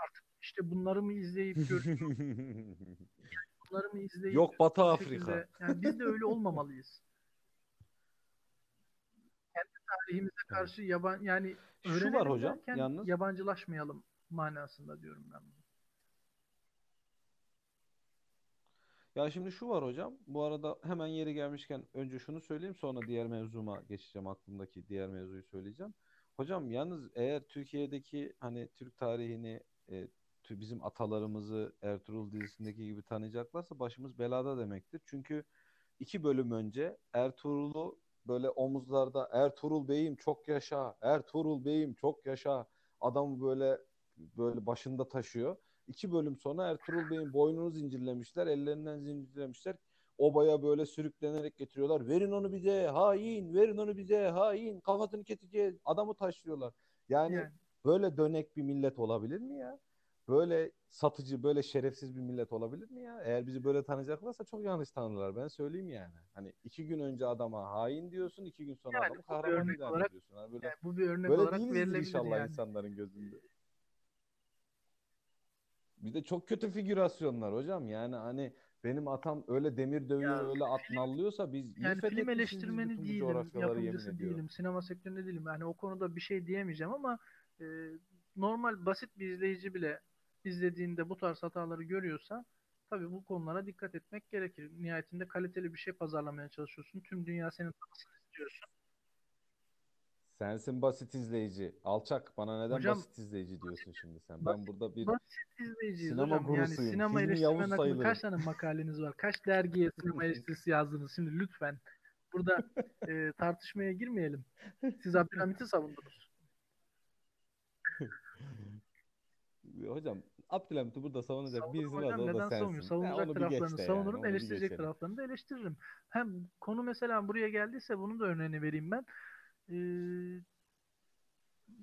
Artık işte bunları mı izleyip görüyor, bunları mı izleyip Yok Batı Afrika. şekilde yani biz de öyle olmamalıyız. Tarihimize karşı yaban yani Şu var hocam yalnız. yabancılaşmayalım manasında diyorum ben bunu. Ya şimdi şu var hocam. Bu arada hemen yeri gelmişken önce şunu söyleyeyim sonra diğer mevzuma geçeceğim. Aklımdaki diğer mevzuyu söyleyeceğim. Hocam yalnız eğer Türkiye'deki hani Türk tarihini e, bizim atalarımızı Ertuğrul dizisindeki gibi tanıyacaklarsa başımız belada demektir. Çünkü iki bölüm önce Ertuğrul'u böyle omuzlarda Ertuğrul Bey'im çok yaşa, Ertuğrul Bey'im çok yaşa adamı böyle böyle başında taşıyor. İki bölüm sonra Ertuğrul Bey'in boynunu zincirlemişler, ellerinden zincirlemişler. Obaya böyle sürüklenerek getiriyorlar. Verin onu bize, hain, verin onu bize, hain, kafasını keseceğiz. Adamı taşlıyorlar. Yani Yani böyle dönek bir millet olabilir mi ya? Böyle satıcı, böyle şerefsiz bir millet olabilir mi ya? Eğer bizi böyle tanıyacaklarsa çok yanlış tanırlar. Ben söyleyeyim yani. Hani iki gün önce adama hain diyorsun, iki gün sonra Yani adamı kahraman ilan olarak- ediyorsun. Hani böyle yani bu bir örnek böyle olarak verilebilir inşallah yani. insanların gözünde. Bir de çok kötü figürasyonlar hocam. Yani hani benim atam öyle demir dövüyor, Ya öyle at nallıyorsa biz Yani film biz eleştirmeni değilim, yapımcısı değilim, sinema sektöründe değilim. Yani o konuda bir şey diyemeyeceğim ama e, normal basit bir izleyici bile izlediğinde bu tarz hataları görüyorsa tabii bu konulara dikkat etmek gerekir. Nihayetinde kaliteli bir şey pazarlamaya çalışıyorsun. Tüm dünya senin tanısın istiyorsun. Sensin basit izleyici. Alçak. Bana neden Hocam, basit izleyici diyorsun şimdi sen? basit- Ben burada bir Basit Sinema hocam. Yani sinema eleştirmen hakkında kaç tane makaleniz var? Kaç dergiye sinema eleştirisi yazdınız? Şimdi lütfen burada e, tartışmaya girmeyelim. Siz Abdülhamit'i savundunuz. Hocam Abdülhamit'i burada savunacak Savunurum birisi hocam, varsa o da neden sensin. Savunacak geç taraflarını yani, savunurum, bir eleştirecek taraflarını da eleştiririm. Hem konu mesela buraya geldiyse bunun da örneğini vereyim ben. Ee,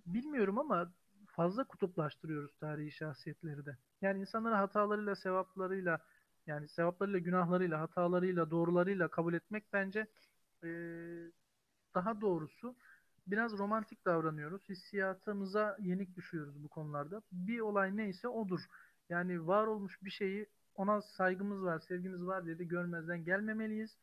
bilmiyorum ama fazla kutuplaştırıyoruz tarihi şahsiyetleri de. Yani insanları hatalarıyla, sevaplarıyla, yani sevaplarıyla, günahlarıyla, hatalarıyla, doğrularıyla kabul etmek bence ee, daha doğrusu biraz romantik davranıyoruz. Hissiyatımıza yenik düşüyoruz bu konularda. Bir olay neyse odur. Yani var olmuş bir şeyi ona saygımız var, sevgimiz var diye de görmezden gelmemeliyiz.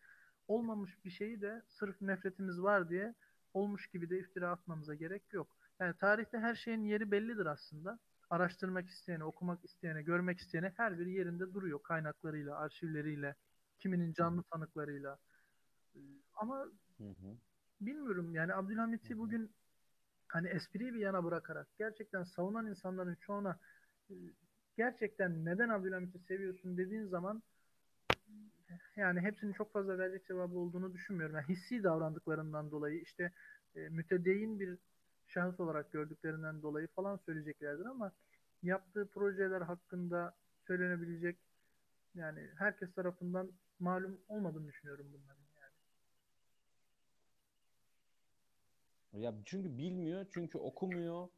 Olmamış bir şeyi de sırf nefretimiz var diye olmuş gibi de iftira atmamıza gerek yok. Yani tarihte her şeyin yeri bellidir aslında. Araştırmak isteyene, okumak isteyene, görmek isteyene her biri yerinde duruyor. Kaynaklarıyla, arşivleriyle, kiminin canlı tanıklarıyla. Ee, Ama Hı hı. Bilmiyorum yani Abdülhamit'i bugün hani espriyi bir yana bırakarak gerçekten savunan insanların çoğuna e, gerçekten neden Abdülhamit'i seviyorsun dediğin zaman yani hepsinin çok fazla verecek cevabı olduğunu düşünmüyorum. Yani hissi davrandıklarından dolayı işte e, mütedeyyin bir şahıs olarak gördüklerinden dolayı falan söyleyeceklerdir ama yaptığı projeler hakkında söylenebilecek yani herkes tarafından malum olmadığını düşünüyorum bunların. Ya çünkü bilmiyor, çünkü okumuyor.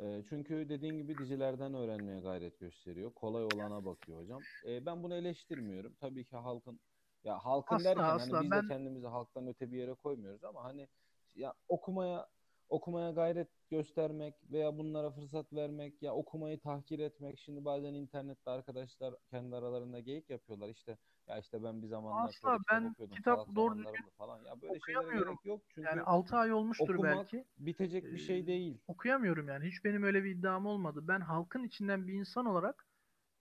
e, çünkü dediğin gibi dizilerden öğrenmeye gayret gösteriyor. Kolay olana bakıyor hocam. E, ben bunu eleştirmiyorum. Tabii ki halkın ya halkın Asla, derken asla. hani biz Ben- de kendimizi halktan öte bir yere koymuyoruz ama hani ya okumaya okumaya gayret göstermek veya bunlara fırsat vermek ya okumayı tahkir etmek. Şimdi bazen internette arkadaşlar kendi aralarında geyik yapıyorlar. İşte Ya işte ben bir zamanlar Asla ben okuyordum. kitap doğru falan. Ya böyle şeylere gerek yok çünkü Yani 6 ay olmuştur okumak belki. bitecek bir Ee, şey değil. Okuyamıyorum yani. Hiç benim öyle bir iddiam olmadı. Ben halkın içinden bir insan olarak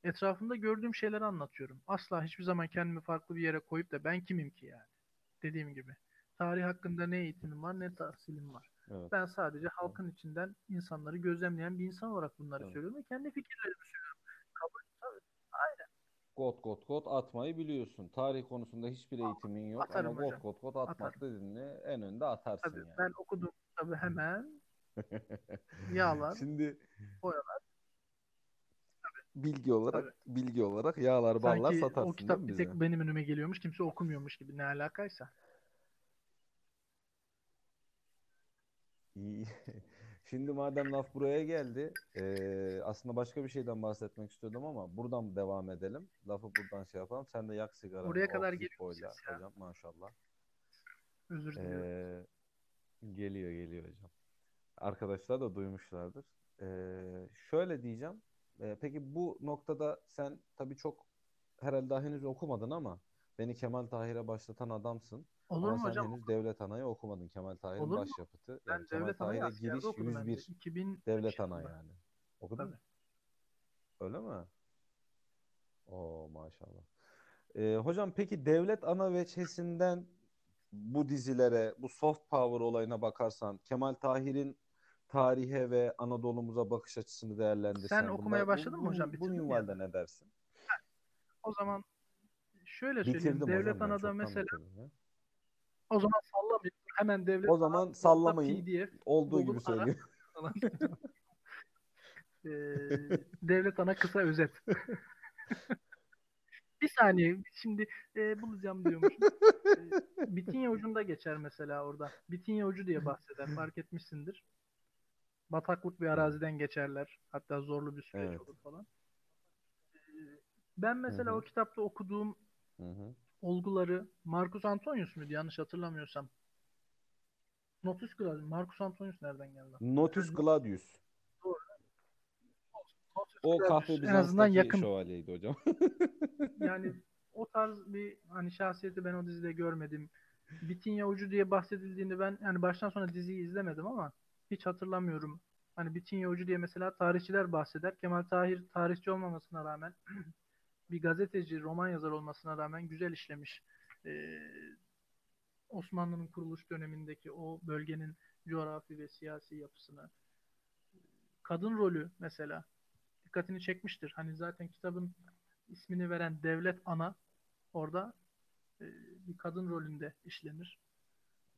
etrafımda gördüğüm şeyleri anlatıyorum. Asla hiçbir zaman kendimi farklı bir yere koyup da ben kimim ki yani. Dediğim gibi. Tarih hakkında ne eğitimim var ne tahsilim var. Evet. Ben sadece halkın içinden insanları gözlemleyen bir insan olarak bunları Evet. söylüyorum ve kendi fikirlerimi söylüyorum. Got got got atmayı biliyorsun. Tarih konusunda hiçbir eğitimin yok Atarım ama got hocam. got got atmak Atarım. dediğinde en önde atarsın Tabii yani. ben okudum tabii hemen yağlar, Şimdi boyalar. bilgi olarak Tabii. bilgi olarak yağlar ballar Sanki satarsın o kitap mi bir tek benim önüme geliyormuş, kimse okumuyormuş gibi ne alakaysa. İyi. Şimdi madem laf buraya geldi, eee, aslında başka bir şeyden bahsetmek istiyordum ama buradan devam edelim. Lafı buradan şey yapalım. Sen de yak sigaranı. Oraya Oh, kadar geliyor hocam maşallah. Özür diliyorum. Eee, geliyor geliyor hocam. Arkadaşlar da duymuşlardır. Eee, şöyle diyeceğim. Eee, peki bu noktada sen tabii çok herhalde daha henüz okumadın ama beni Kemal Tahir'e başlatan adamsın. Olur Ama mu hocam? henüz Devlet Ana'yı okumadın. Kemal Tahir'in başyapıtı. Ben Yani Kemal Tahir'e giriş okudum ben de. 101. 2003 Devlet Ana yani. Okudun mu? Öyle mi? Oo maşallah. Ee, hocam peki Devlet Ana veçhesinden bu dizilere, bu soft power olayına bakarsan, Kemal Tahir'in tarihe ve Anadolu'muza bakış açısını değerlendirsen, Sen okumaya bunlar- başladın mı hocam? Bu, bu minvalde ne dersin? O zaman şöyle söyleyeyim. Bitirdim Devlet hocam Ana'da mesela. O zaman sallamayın. Hemen Devlet O zaman sallamayın. PDF Olduğu Google gibi söylüyor. Ee, Devlet Ana kısa özet. Bir saniye şimdi e, bulacağım diyormuşum. E, Bitinya ucunda geçer mesela orada. Bitinya ucu diye bahseder. Fark etmişsindir. Bataklık bir araziden geçerler. Hatta zorlu bir süreç Evet. olur falan. E, Ben mesela Hı hı. o kitapta okuduğum Hı hı. Olguları Marcus Antonius muydu yanlış hatırlamıyorsam? Notus Claudius. Marcus Antonius nereden geldi? Notus Gladius. Notus O kahve en azından Bizans'taki yakın. şövalyeydi hocam. Yani o tarz bir hani şahsiyeti ben o dizide görmedim. Bitinya Ucu diye bahsedildiğini ben yani baştan sona diziyi izlemedim ama hiç hatırlamıyorum. Hani Bitinya Ucu diye mesela tarihçiler bahseder. Kemal Tahir tarihçi olmamasına rağmen bir gazeteci, roman yazar olmasına rağmen güzel işlemiş. Ee, Osmanlı'nın kuruluş dönemindeki o bölgenin coğrafi ve siyasi yapısını. Kadın rolü mesela dikkatini çekmiştir. Hani zaten kitabın ismini veren Devlet Ana orada e, bir kadın rolünde işlenir.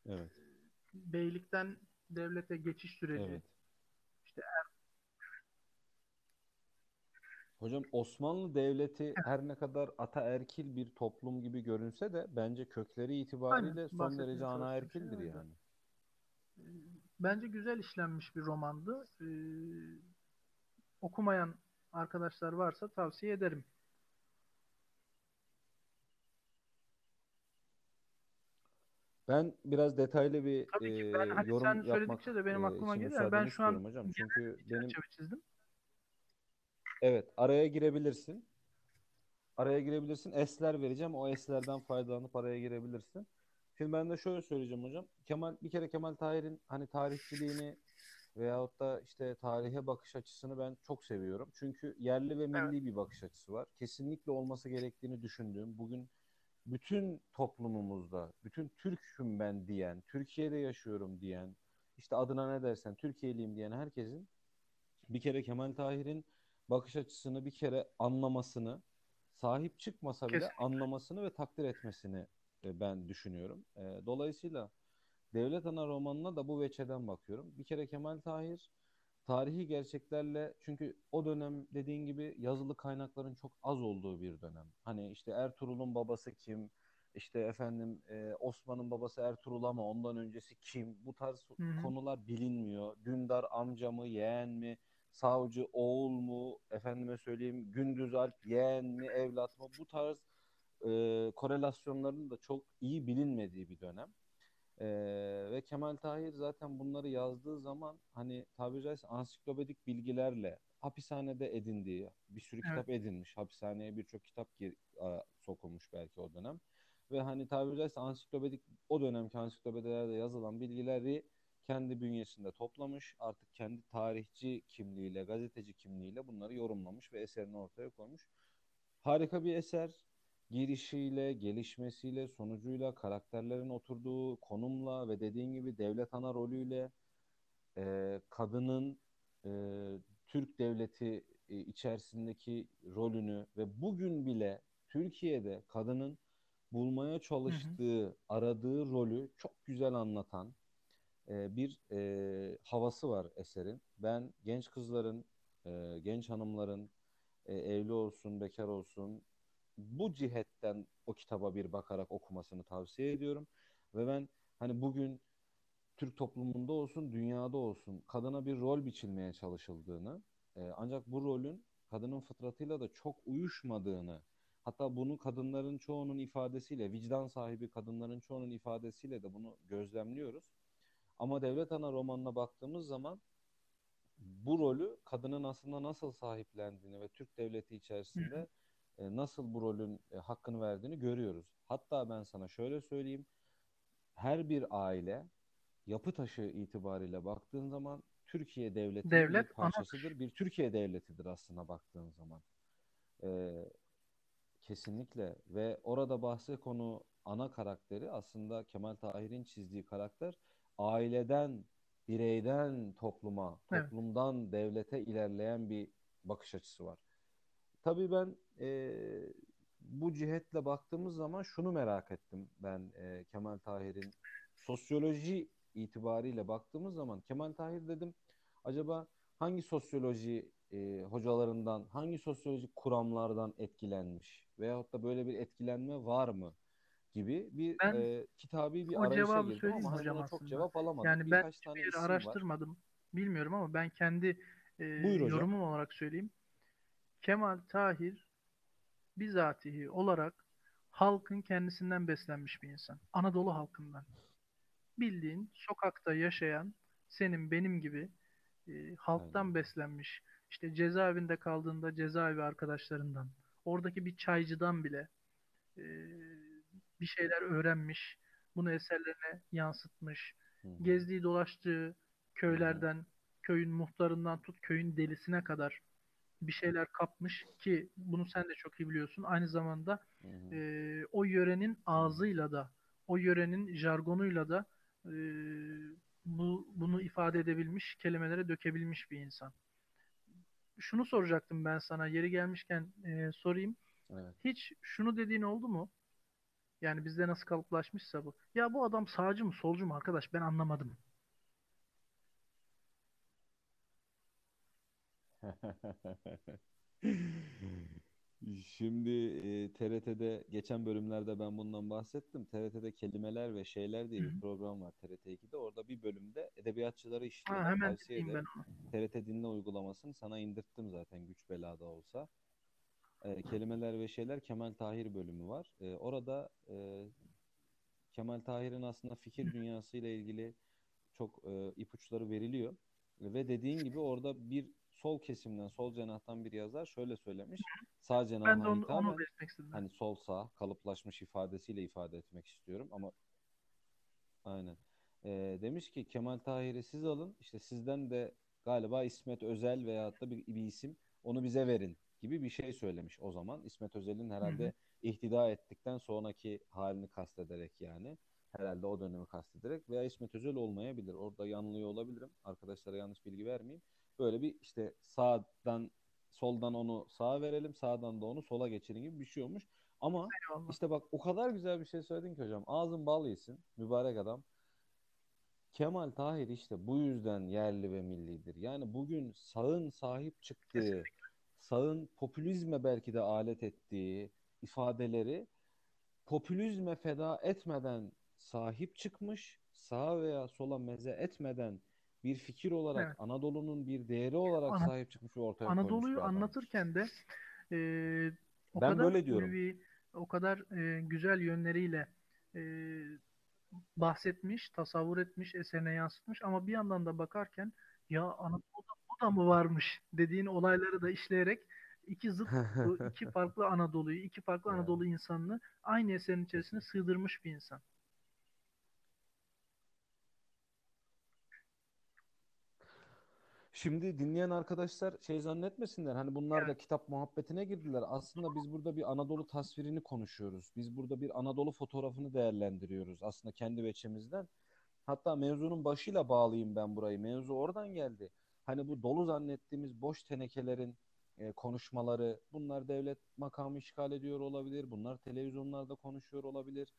Evet. Beylikten devlete geçiş süreci. Evet. İşte Hocam Osmanlı Devleti her ne kadar ataerkil bir toplum gibi görünse de bence kökleri itibariyle Aynen, son derece anaerkildir şey yani. e, bence güzel işlenmiş bir romandı. E, okumayan arkadaşlar varsa tavsiye ederim. Ben biraz detaylı bir Tabii ki e, ben hani yorum sen yapmak söyledikçe de benim e, aklıma için geliyor. Ben şu an hocam. Çünkü benim çizdim. Evet araya girebilirsin. Araya girebilirsin. Esler vereceğim. O eslerden faydalanıp araya girebilirsin. Şimdi ben de şöyle söyleyeceğim hocam. Kemal bir kere Kemal Tahir'in hani tarihçiliğini veyahut da işte tarihe bakış açısını ben çok seviyorum. Çünkü yerli ve milli bir bakış açısı var. Kesinlikle olması gerektiğini düşündüğüm, bugün bütün toplumumuzda, bütün Türk'üm ben diyen, Türkiye'de yaşıyorum diyen, işte adına ne dersen Türkiye'liyim diyen herkesin bir kere Kemal Tahir'in bakış açısını bir kere anlamasını, sahip çıkmasa bile Kesinlikle. anlamasını ve takdir etmesini e, ben düşünüyorum. E, Dolayısıyla Devlet Ana romanına da bu veçeden bakıyorum. Bir kere Kemal Tahir tarihi gerçeklerle çünkü o dönem dediğin gibi yazılı kaynakların çok az olduğu bir dönem. Hani işte Ertuğrul'un babası kim? İşte efendim e, Osman'ın babası Ertuğrul ama ondan öncesi kim? Bu tarz Hı hı. konular bilinmiyor. Dündar amca mı, yeğen mi? Savcı oğul mu? Efendime söyleyeyim Gündüz Alp yeğen mi, evlat mı? Bu tarz e, korelasyonların da çok iyi bilinmediği bir dönem. Ee, ve Kemal Tahir zaten bunları yazdığı zaman hani tabiri caizse ansiklopedik bilgilerle hapishanede edindiği bir sürü Evet. kitap edinmiş. Hapishaneye birçok kitap gir, a, sokulmuş belki o dönem. Ve hani tabiri caizse ansiklopedik o dönemki ansiklopedilerde yazılan bilgileri kendi bünyesinde toplamış. Artık kendi tarihçi kimliğiyle, gazeteci kimliğiyle bunları yorumlamış ve eserini ortaya koymuş. Harika bir eser. Girişiyle, gelişmesiyle, sonucuyla, karakterlerin oturduğu konumla ve dediğin gibi devlet ana rolüyle e, kadının e, Türk devleti e, içerisindeki rolünü ve bugün bile Türkiye'de kadının bulmaya çalıştığı, aradığı rolü çok güzel anlatan e, bir e, havası var eserin. Ben genç kızların, e, genç hanımların e, evli olsun, bekar olsun bu cihetten o kitaba bir bakarak okumasını tavsiye ediyorum. Ve ben hani bugün Türk toplumunda olsun, dünyada olsun kadına bir rol biçilmeye çalışıldığını, e, ancak bu rolün kadının fıtratıyla da çok uyuşmadığını, hatta bunu kadınların çoğunun ifadesiyle, vicdan sahibi kadınların çoğunun ifadesiyle de bunu gözlemliyoruz. Ama Devlet Ana romanına baktığımız zaman bu rolü kadının aslında nasıl sahiplendiğini ve Türk devleti içerisinde e, nasıl bu rolün e, hakkını verdiğini görüyoruz. Hatta ben sana şöyle söyleyeyim. Her bir aile yapı taşı itibariyle baktığın zaman Türkiye devletinin Devlet bir parçasıdır. Bir Türkiye devletidir aslında baktığın zaman. Ee, kesinlikle ve orada bahse konu ana karakteri aslında Kemal Tahir'in çizdiği karakter aileden, bireyden topluma, Evet. toplumdan devlete ilerleyen bir bakış açısı var. Tabii ben e, bu cihetle baktığımız zaman şunu merak ettim ben e, Kemal Tahir'in sosyoloji itibariyle baktığımız zaman Kemal Tahir dedim acaba hangi sosyoloji e, hocalarından, hangi sosyolojik kuramlardan etkilenmiş veyahut da böyle bir etkilenme var mı gibi bir Ben e, kitabi bir arayışa girdim ama hocam çok cevap alamadım. Yani ben tane yeri isim var. araştırmadım. Bilmiyorum ama ben kendi e, Buyur hocam. yorumum olarak söyleyeyim. Kemal Tahir bizatihi olarak halkın kendisinden beslenmiş bir insan. Anadolu halkından. Bildiğin sokakta yaşayan senin benim gibi e, halktan Aynen. beslenmiş. İşte cezaevinde kaldığında cezaevi arkadaşlarından, oradaki bir çaycıdan bile e, bir şeyler öğrenmiş. Bunu eserlerine yansıtmış. Hı hı. Gezdiği dolaştığı köylerden, köyün muhtarından tut köyün delisine kadar bir şeyler kapmış ki bunu sen de çok iyi biliyorsun. Aynı zamanda e, o yörenin ağzıyla da, o yörenin jargonuyla da e, bu bunu ifade edebilmiş, kelimelere dökebilmiş bir insan. Şunu soracaktım ben sana, yeri gelmişken e, sorayım. Evet. Hiç şunu dediğin oldu mu? Yani bizde nasıl kalıplaşmışsa bu. Ya bu adam sağcı mı, solcu mu arkadaş? Ben anlamadım. Şimdi e, TRT'de geçen bölümlerde ben bundan bahsettim. TRT'de kelimeler ve şeyler diye bir program var TRT 2'de. Orada bir bölümde edebiyatçıları Ha, işliyorlar. hemen Tavsiye ben. TRT dinle uygulamasını sana indirttim zaten güç belada olsa. E, kelimeler ve şeyler Kemal Tahir bölümü var. E, orada e, Kemal Tahir'in aslında fikir dünyası ile ilgili çok e, ipuçları veriliyor. Ve dediğin gibi orada bir sol kesimden, sol cenahtan bir yazar şöyle söylemiş. Sağ cenahına hitaben hani sol sağ kalıplaşmış ifadesiyle ifade etmek istiyorum ama aynen. E, demiş ki Kemal Tahir'i siz alın işte sizden de galiba İsmet Özel veyahut da bir, bir isim onu bize verin gibi bir şey söylemiş o zaman. İsmet Özel'in herhalde ihtida ettikten sonraki halini kastederek yani. Herhalde o dönemi kastederek veya İsmet Özel olmayabilir. Orada yanılıyor olabilirim. Arkadaşlara yanlış bilgi vermeyeyim. Böyle bir işte sağdan soldan onu sağa verelim, sağdan da onu sola geçirin gibi bir şey olmuş. Ama işte bak o kadar güzel bir şey söyledin ki hocam. Ağzın bal yesin. Mübarek adam. Kemal Tahir işte bu yüzden yerli ve millidir. Yani bugün sağın sahip çıktığı, Kesinlikle. Sağın popülizme belki de alet ettiği ifadeleri popülizme feda etmeden sahip çıkmış, sağa veya sola meze etmeden bir fikir olarak Evet. Anadolu'nun bir değeri olarak Ana- sahip çıkmış ve ortaya bir Anadolu'yu anlatırken de e, o Ben kadar böyle diyorum. ulvi, o kadar e, güzel yönleriyle e, bahsetmiş, tasavvur etmiş, eserine yansıtmış ama bir yandan da bakarken ya Anadolu'da da mı varmış dediğin olayları da işleyerek iki zıt, iki farklı Anadolu'yu, iki farklı. Anadolu insanını aynı eserin içerisine sığdırmış bir insan. Şimdi dinleyen arkadaşlar şey zannetmesinler. Hani bunlar da kitap muhabbetine girdiler. Aslında biz burada bir Anadolu tasvirini konuşuyoruz. Biz burada bir Anadolu fotoğrafını değerlendiriyoruz. Aslında kendi veçemizden. Hatta mevzunun başıyla bağlayayım ben burayı. Mevzu oradan geldi. Hani bu dolu zannettiğimiz boş tenekelerin e, konuşmaları, bunlar devlet makamı işgal ediyor olabilir. Bunlar televizyonlarda konuşuyor olabilir.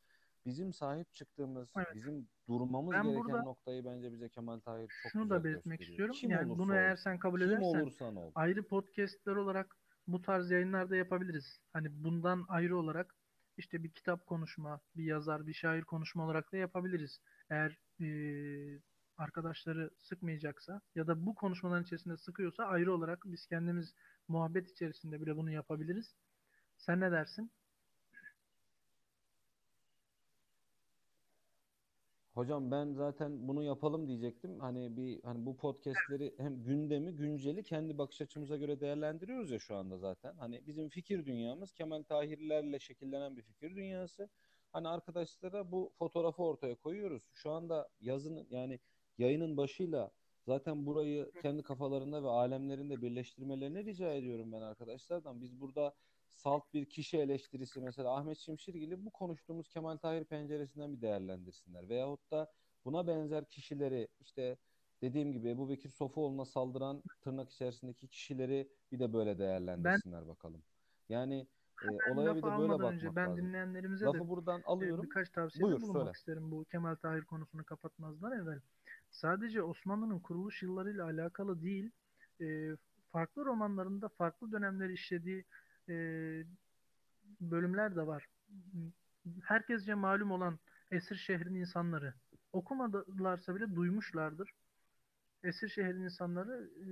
Bizim sahip çıktığımız, Evet. bizim durmamız Ben gereken burada noktayı bence bize Kemal Tahir çok Şunu da belirtmek gösteriyor. istiyorum. Kim Yani bunu eğer olsun. sen kabul Kim edersen olursan ol. ayrı podcastler olarak bu tarz yayınlarda yapabiliriz. Hani bundan ayrı olarak işte bir kitap konuşma, bir yazar, bir şair konuşma olarak da yapabiliriz. Eğer eee, arkadaşları sıkmayacaksa ya da bu konuşmaların içerisinde sıkıyorsa ayrı olarak biz kendimiz muhabbet içerisinde bile bunu yapabiliriz. Sen ne dersin? Hocam ben zaten bunu yapalım diyecektim. Hani bir hani bu podcast'leri hem gündemi, günceli kendi bakış açımıza göre değerlendiriyoruz ya şu anda zaten. Hani bizim fikir dünyamız Kemal Tahirlerle şekillenen bir fikir dünyası. Hani arkadaşlara bu fotoğrafı ortaya koyuyoruz. Şu anda yazın yani yayının başıyla zaten burayı kendi kafalarında ve alemlerinde birleştirmelerini rica ediyorum ben arkadaşlardan. Biz burada salt bir kişi eleştirisi mesela Ahmet Şimşirgil'i bu konuştuğumuz Kemal Tahir penceresinden bir değerlendirsinler. Veyahut da buna benzer kişileri işte dediğim gibi Ebu Bekir Sofuoğlu'na saldıran tırnak içerisindeki kişileri bir de böyle Ben değerlendirsinler bakalım. Yani e, ben olaya bir de böyle almadan önce bakmak ben lazım. dinleyenlerimize de Lafı buradan e, alıyorum. birkaç tavsiyede Buyur bulunmak söyle. isterim bu Kemal Tahir konusunu kapatmazdan evvel. Sadece Osmanlı'nın kuruluş yıllarıyla alakalı değil, e, farklı romanlarında farklı dönemleri işlediği e, bölümler de var. Herkesce malum olan Esir Şehrin insanları okumadılarsa bile duymuşlardır. Esir Şehrin insanları e,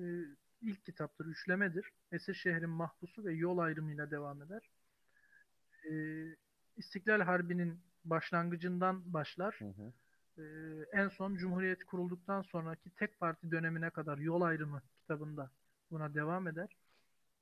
ilk kitaptır, üçlemedir. Esir Şehrin mahpusu ve yol ayrımıyla devam eder. E, İstiklal Harbi'nin başlangıcından başlar. Hı hı. E, en son Cumhuriyet kurulduktan sonraki tek parti dönemine kadar yol ayrımı kitabında buna devam eder.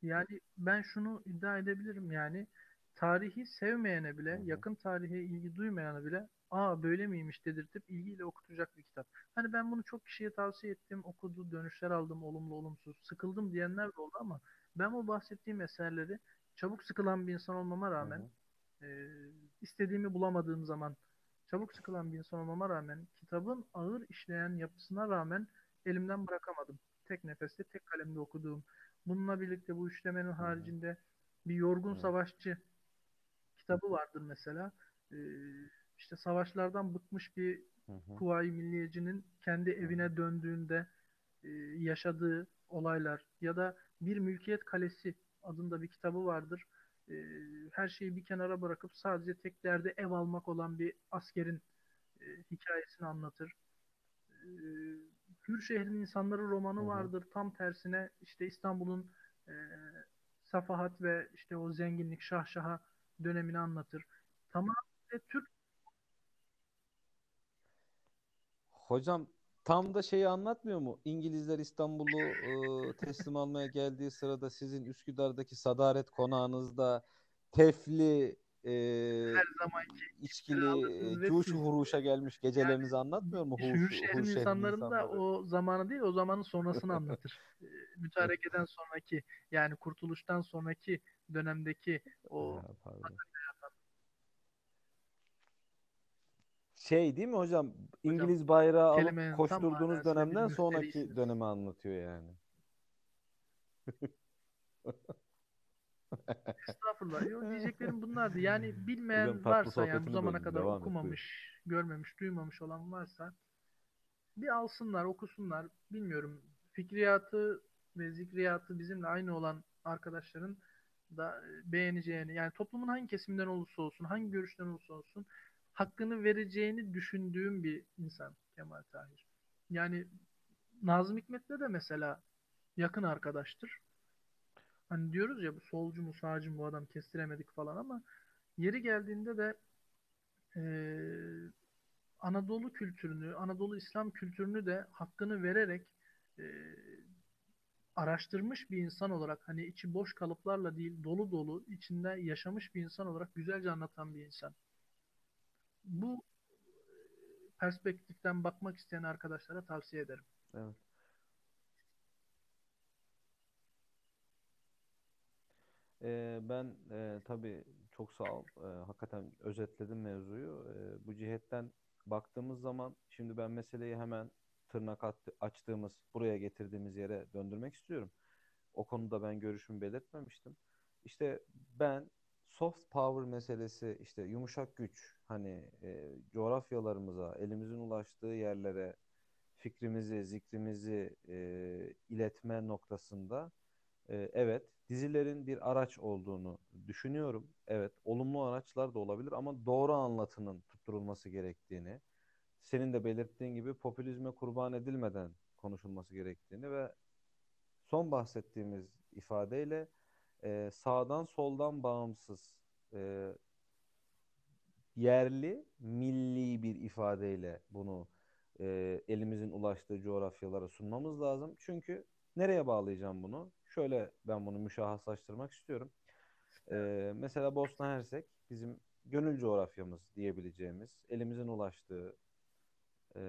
Yani ben şunu iddia edebilirim yani tarihi sevmeyene bile, hı. yakın tarihe ilgi duymayana bile aa böyle miymiş dedirtip ilgiyle okutacak bir kitap. Hani ben bunu çok kişiye tavsiye ettim, okudu, dönüşler aldım, olumlu olumsuz, sıkıldım diyenler de oldu ama ben bu bahsettiğim eserleri çabuk sıkılan bir insan olmama rağmen, hı. e, istediğimi bulamadığım zaman çabuk sıkılan bir insan olmama rağmen, kitabın ağır işleyen yapısına rağmen elimden bırakamadım. Tek nefeste, tek kalemde okuduğum. Bununla birlikte bu üçlemenin haricinde bir Yorgun. Savaşçı kitabı vardır mesela. Ee, işte savaşlardan bıkmış bir. Kuvayi Milliyeci'nin kendi evine döndüğünde e, yaşadığı olaylar ya da Bir Mülkiyet Kalesi adında bir kitabı vardır. E, her şeyi bir kenara bırakıp sadece tek derdi ev almak olan bir askerin e, hikayesini anlatır. E, Hür Şehrin İnsanları romanı vardır. Tam tersine işte İstanbul'un e, safahat ve işte o zenginlik şahşaha dönemini anlatır. Tamamıyla Türk Hocam tam da şeyi anlatmıyor mu? İngilizler İstanbul'u e, teslim almaya geldiği sırada sizin Üsküdar'daki Sadaret Konağınızda tefli e, her zamanki içkili cuş huruşa gelmiş gecelerinizi anlatmıyor mu? Hür Hur, şehrin insanların da insanları. o zamanı değil o zamanın sonrasını anlatır. Mütarekeden sonraki yani kurtuluştan sonraki dönemdeki o Ha, Şey değil mi hocam? İngiliz bayrağı alıp koşturduğunuz dönemden sonraki dönemi anlatıyor yani. Estağfurullah. Yok, diyeceklerim bunlardı. Yani bilmeyen Hocam varsa yani bu zamana kadar Devam et, okumamış, görmemiş, duymamış olan varsa bir alsınlar, okusunlar. Bilmiyorum. Fikriyatı ve zikriyatı bizimle aynı olan arkadaşların da beğeneceğini, yani toplumun hangi kesiminden olursa olsun, hangi görüşten olursa olsun hakkını vereceğini düşündüğüm bir insan Kemal Tahir. Yani Nazım Hikmet'le de mesela yakın arkadaştır. Hani diyoruz ya bu solcu mu sağcı mı bu adam kestiremedik falan ama yeri geldiğinde de eee, Anadolu kültürünü, Anadolu İslam kültürünü de hakkını vererek e, araştırmış bir insan olarak hani içi boş kalıplarla değil dolu dolu içinde yaşamış bir insan olarak güzelce anlatan bir insan. Bu perspektiften bakmak isteyen arkadaşlara tavsiye ederim. Evet. Ee, ben e, tabii çok sağ ol. Ee, hakikaten özetledim mevzuyu. Ee, bu cihetten baktığımız zaman şimdi ben meseleyi hemen tırnak attı- açtığımız, buraya getirdiğimiz yere döndürmek istiyorum. O konuda ben görüşümü belirtmemiştim. İşte ben soft power meselesi, işte yumuşak güç, hani e, coğrafyalarımıza, elimizin ulaştığı yerlere fikrimizi, zikrimizi e, iletme noktasında e, evet dizilerin bir araç olduğunu düşünüyorum. Evet olumlu araçlar da olabilir ama doğru anlatının tutturulması gerektiğini, senin de belirttiğin gibi popülizme kurban edilmeden konuşulması gerektiğini ve son bahsettiğimiz ifadeyle e, sağdan soldan bağımsız e, yerli, milli bir ifadeyle bunu e, elimizin ulaştığı coğrafyalara sunmamız lazım. Çünkü nereye bağlayacağım bunu? Şöyle ben bunu müşahhaslaştırmak istiyorum. E, mesela Bosna Hersek bizim gönül coğrafyamız diyebileceğimiz, elimizin ulaştığı, e,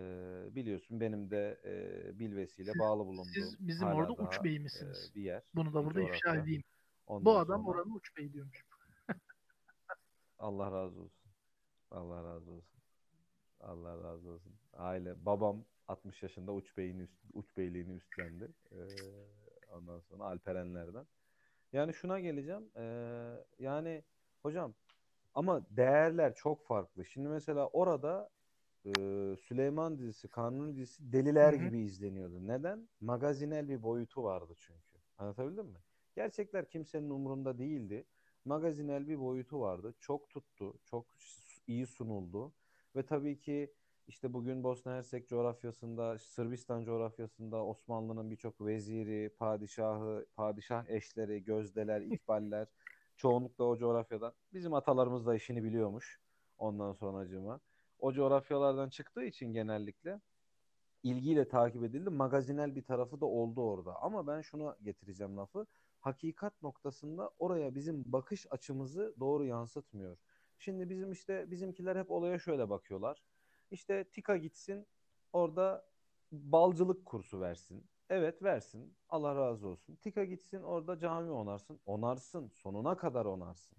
biliyorsun benim de e, bilvesiyle bağlı bulunduğum siz bizim orada uç beyi e, bir yer, Bunu da burada ifşa coğrafya. Edeyim. Bu Ondan adam sonra oranın uç beyi diyormuş. Allah razı olsun. Allah razı olsun. Allah razı olsun. Aile babam 60 yaşında uç beyini üst, uç beyliğini üstlendi. Ee, ondan sonra Alperenlerden. Yani şuna geleceğim. Ee, yani hocam ama değerler çok farklı. Şimdi mesela orada e, Süleyman dizisi, Kanuni dizisi deliler Hı hı. gibi izleniyordu. Neden? Magazinel bir boyutu vardı çünkü. Anlatabildim mi? Gerçekler kimsenin umurunda değildi. Magazinel bir boyutu vardı. Çok tuttu, çok iyi sunuldu. Ve tabii ki işte bugün Bosna Hersek coğrafyasında, Sırbistan coğrafyasında Osmanlı'nın birçok veziri, padişahı, padişah eşleri, gözdeler, ikballer çoğunlukla o coğrafyadan. Bizim atalarımız da işini biliyormuş ondan sonracığıma. O coğrafyalardan çıktığı için genellikle ilgiyle takip edildi. Magazinel bir tarafı da oldu orada. Ama ben şunu getireceğim lafı. Hakikat noktasında oraya bizim bakış açımızı doğru yansıtmıyor. Şimdi bizim işte bizimkiler hep olaya şöyle bakıyorlar. İşte TİKA gitsin orada balcılık kursu versin. Evet versin. Allah razı olsun. TİKA gitsin orada cami onarsın. Onarsın. Sonuna kadar onarsın.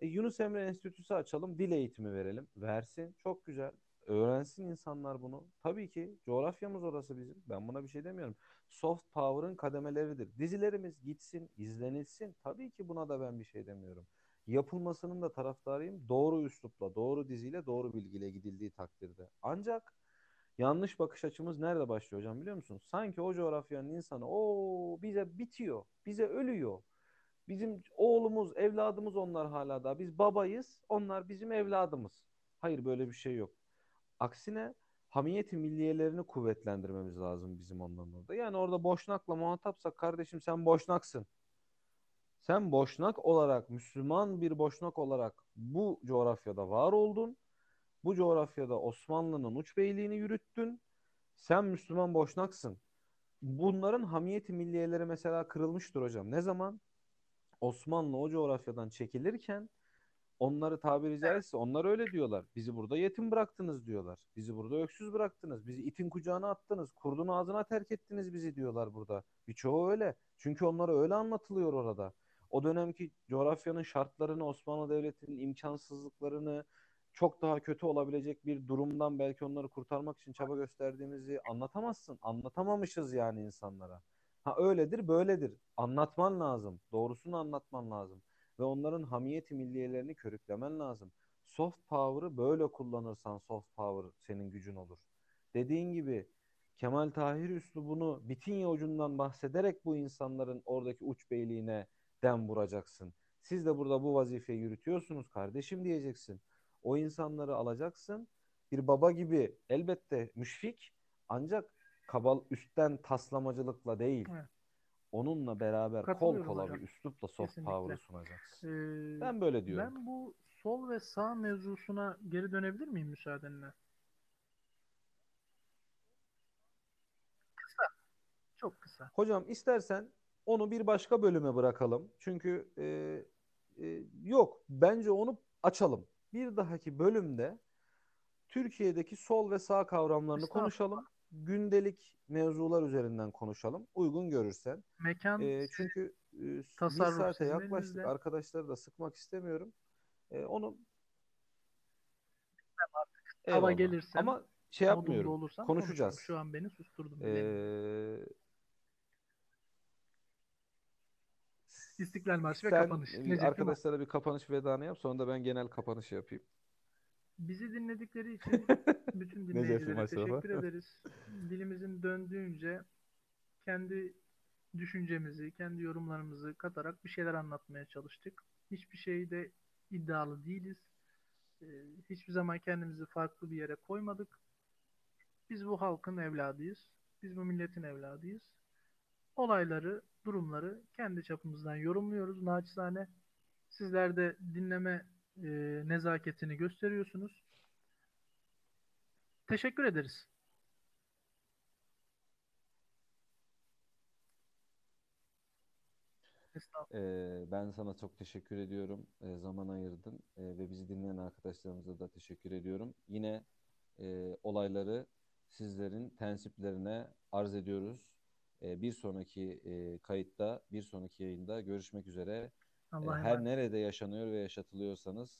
E, Yunus Emre Enstitüsü açalım. Dil eğitimi verelim. Versin. Çok güzel. Öğrensin insanlar bunu. Tabii ki coğrafyamız orası bizim. Ben buna bir şey demiyorum. Soft power'ın kademeleridir. Dizilerimiz gitsin, izlenilsin. Tabii ki buna da ben bir şey demiyorum. Yapılmasının da taraftarıyım. Doğru üslupla, doğru diziyle, doğru bilgiyle gidildiği takdirde. Ancak yanlış bakış açımız nerede başlıyor hocam biliyor musunuz? Sanki o coğrafyanın insanı o bize bitiyor, bize ölüyor. Bizim oğlumuz, evladımız onlar hala da. Biz babayız, onlar bizim evladımız. Hayır böyle bir şey yok. Aksine hamiyeti milliyelerini kuvvetlendirmemiz lazım bizim onların orada. Yani orada Boşnak'la muhatapsak kardeşim sen Boşnaksın. Sen Boşnak olarak, Müslüman bir Boşnak olarak bu coğrafyada var oldun. Bu coğrafyada Osmanlı'nın uç beyliğini yürüttün. Sen Müslüman Boşnaksın. Bunların hamiyeti milliyeleri mesela kırılmıştır hocam. Ne zaman? Osmanlı o coğrafyadan çekilirken onları tabiri caizse onlar öyle diyorlar. Bizi burada yetim bıraktınız diyorlar. Bizi burada öksüz bıraktınız. Bizi itin kucağına attınız. Kurdun ağzına terk ettiniz bizi diyorlar burada. Birçoğu öyle. Çünkü onlara öyle anlatılıyor orada. O dönemki coğrafyanın şartlarını, Osmanlı Devleti'nin imkansızlıklarını, çok daha kötü olabilecek bir durumdan belki onları kurtarmak için çaba gösterdiğimizi anlatamazsın. Anlatamamışız yani insanlara. Ha öyledir, böyledir. Anlatman lazım. Doğrusunu anlatman lazım. Ve onların hamiyeti milliyelerini körüklemen lazım. Soft power'ı böyle kullanırsan soft power senin gücün olur. Dediğin gibi Kemal Tahir üslubunu Bitinye ucundan bahsederek bu insanların oradaki uç beyliğine dem vuracaksın. Siz de burada bu vazifeyi yürütüyorsunuz kardeşim diyeceksin. O insanları alacaksın. Bir baba gibi elbette müşfik ancak kabal üstten taslamacılıkla değil. Evet onunla beraber kol kola hocam. bir üslupla soft Kesinlikle. power'ı sunacaksın. Ee, ben böyle diyorum. Ben bu sol ve sağ mevzusuna geri dönebilir miyim müsaadenle? Kısa. Çok kısa. Hocam istersen onu bir başka bölüme bırakalım. Çünkü e, e, yok bence onu açalım. Bir dahaki bölümde Türkiye'deki sol ve sağ kavramlarını konuşalım. Gündelik mevzular üzerinden konuşalım. Uygun görürsen. Mekan E, çünkü e, bir saate yaklaştık. elinizde. Arkadaşları da sıkmak istemiyorum. E, onu hava Eyvallah. gelirsem, Ama şey yapmıyorum. olursam Konuşacağız. konuşurum. Şu an beni susturdum. bilemiyorum. Ee, İstiklal Marşı ve kapanış. Necip arkadaşlara bir kapanış vedanı yap. Sonra da ben genel kapanış yapayım. Bizi dinledikleri için bütün dinleyicilere teşekkür ederiz. Dilimizin döndüğünce kendi düşüncemizi, kendi yorumlarımızı katarak bir şeyler anlatmaya çalıştık. Hiçbir şeyde iddialı değiliz. Ee, Hiçbir zaman kendimizi farklı bir yere koymadık. Biz bu halkın evladıyız. Biz bu milletin evladıyız. Olayları, durumları kendi çapımızdan yorumluyoruz naçizane. Sizler de dinleme e, nezaketini gösteriyorsunuz. Teşekkür ederiz. Ee, ben sana çok teşekkür ediyorum. Ee, zaman ayırdın Ee, ve bizi dinleyen arkadaşlarımıza da teşekkür ediyorum. Yine e, olayları sizlerin tensiplerine arz ediyoruz. Ee, bir sonraki e, kayıtta, bir sonraki yayında görüşmek üzere. Ee, Allah'a her emanet. nerede yaşanıyor ve yaşatılıyorsanız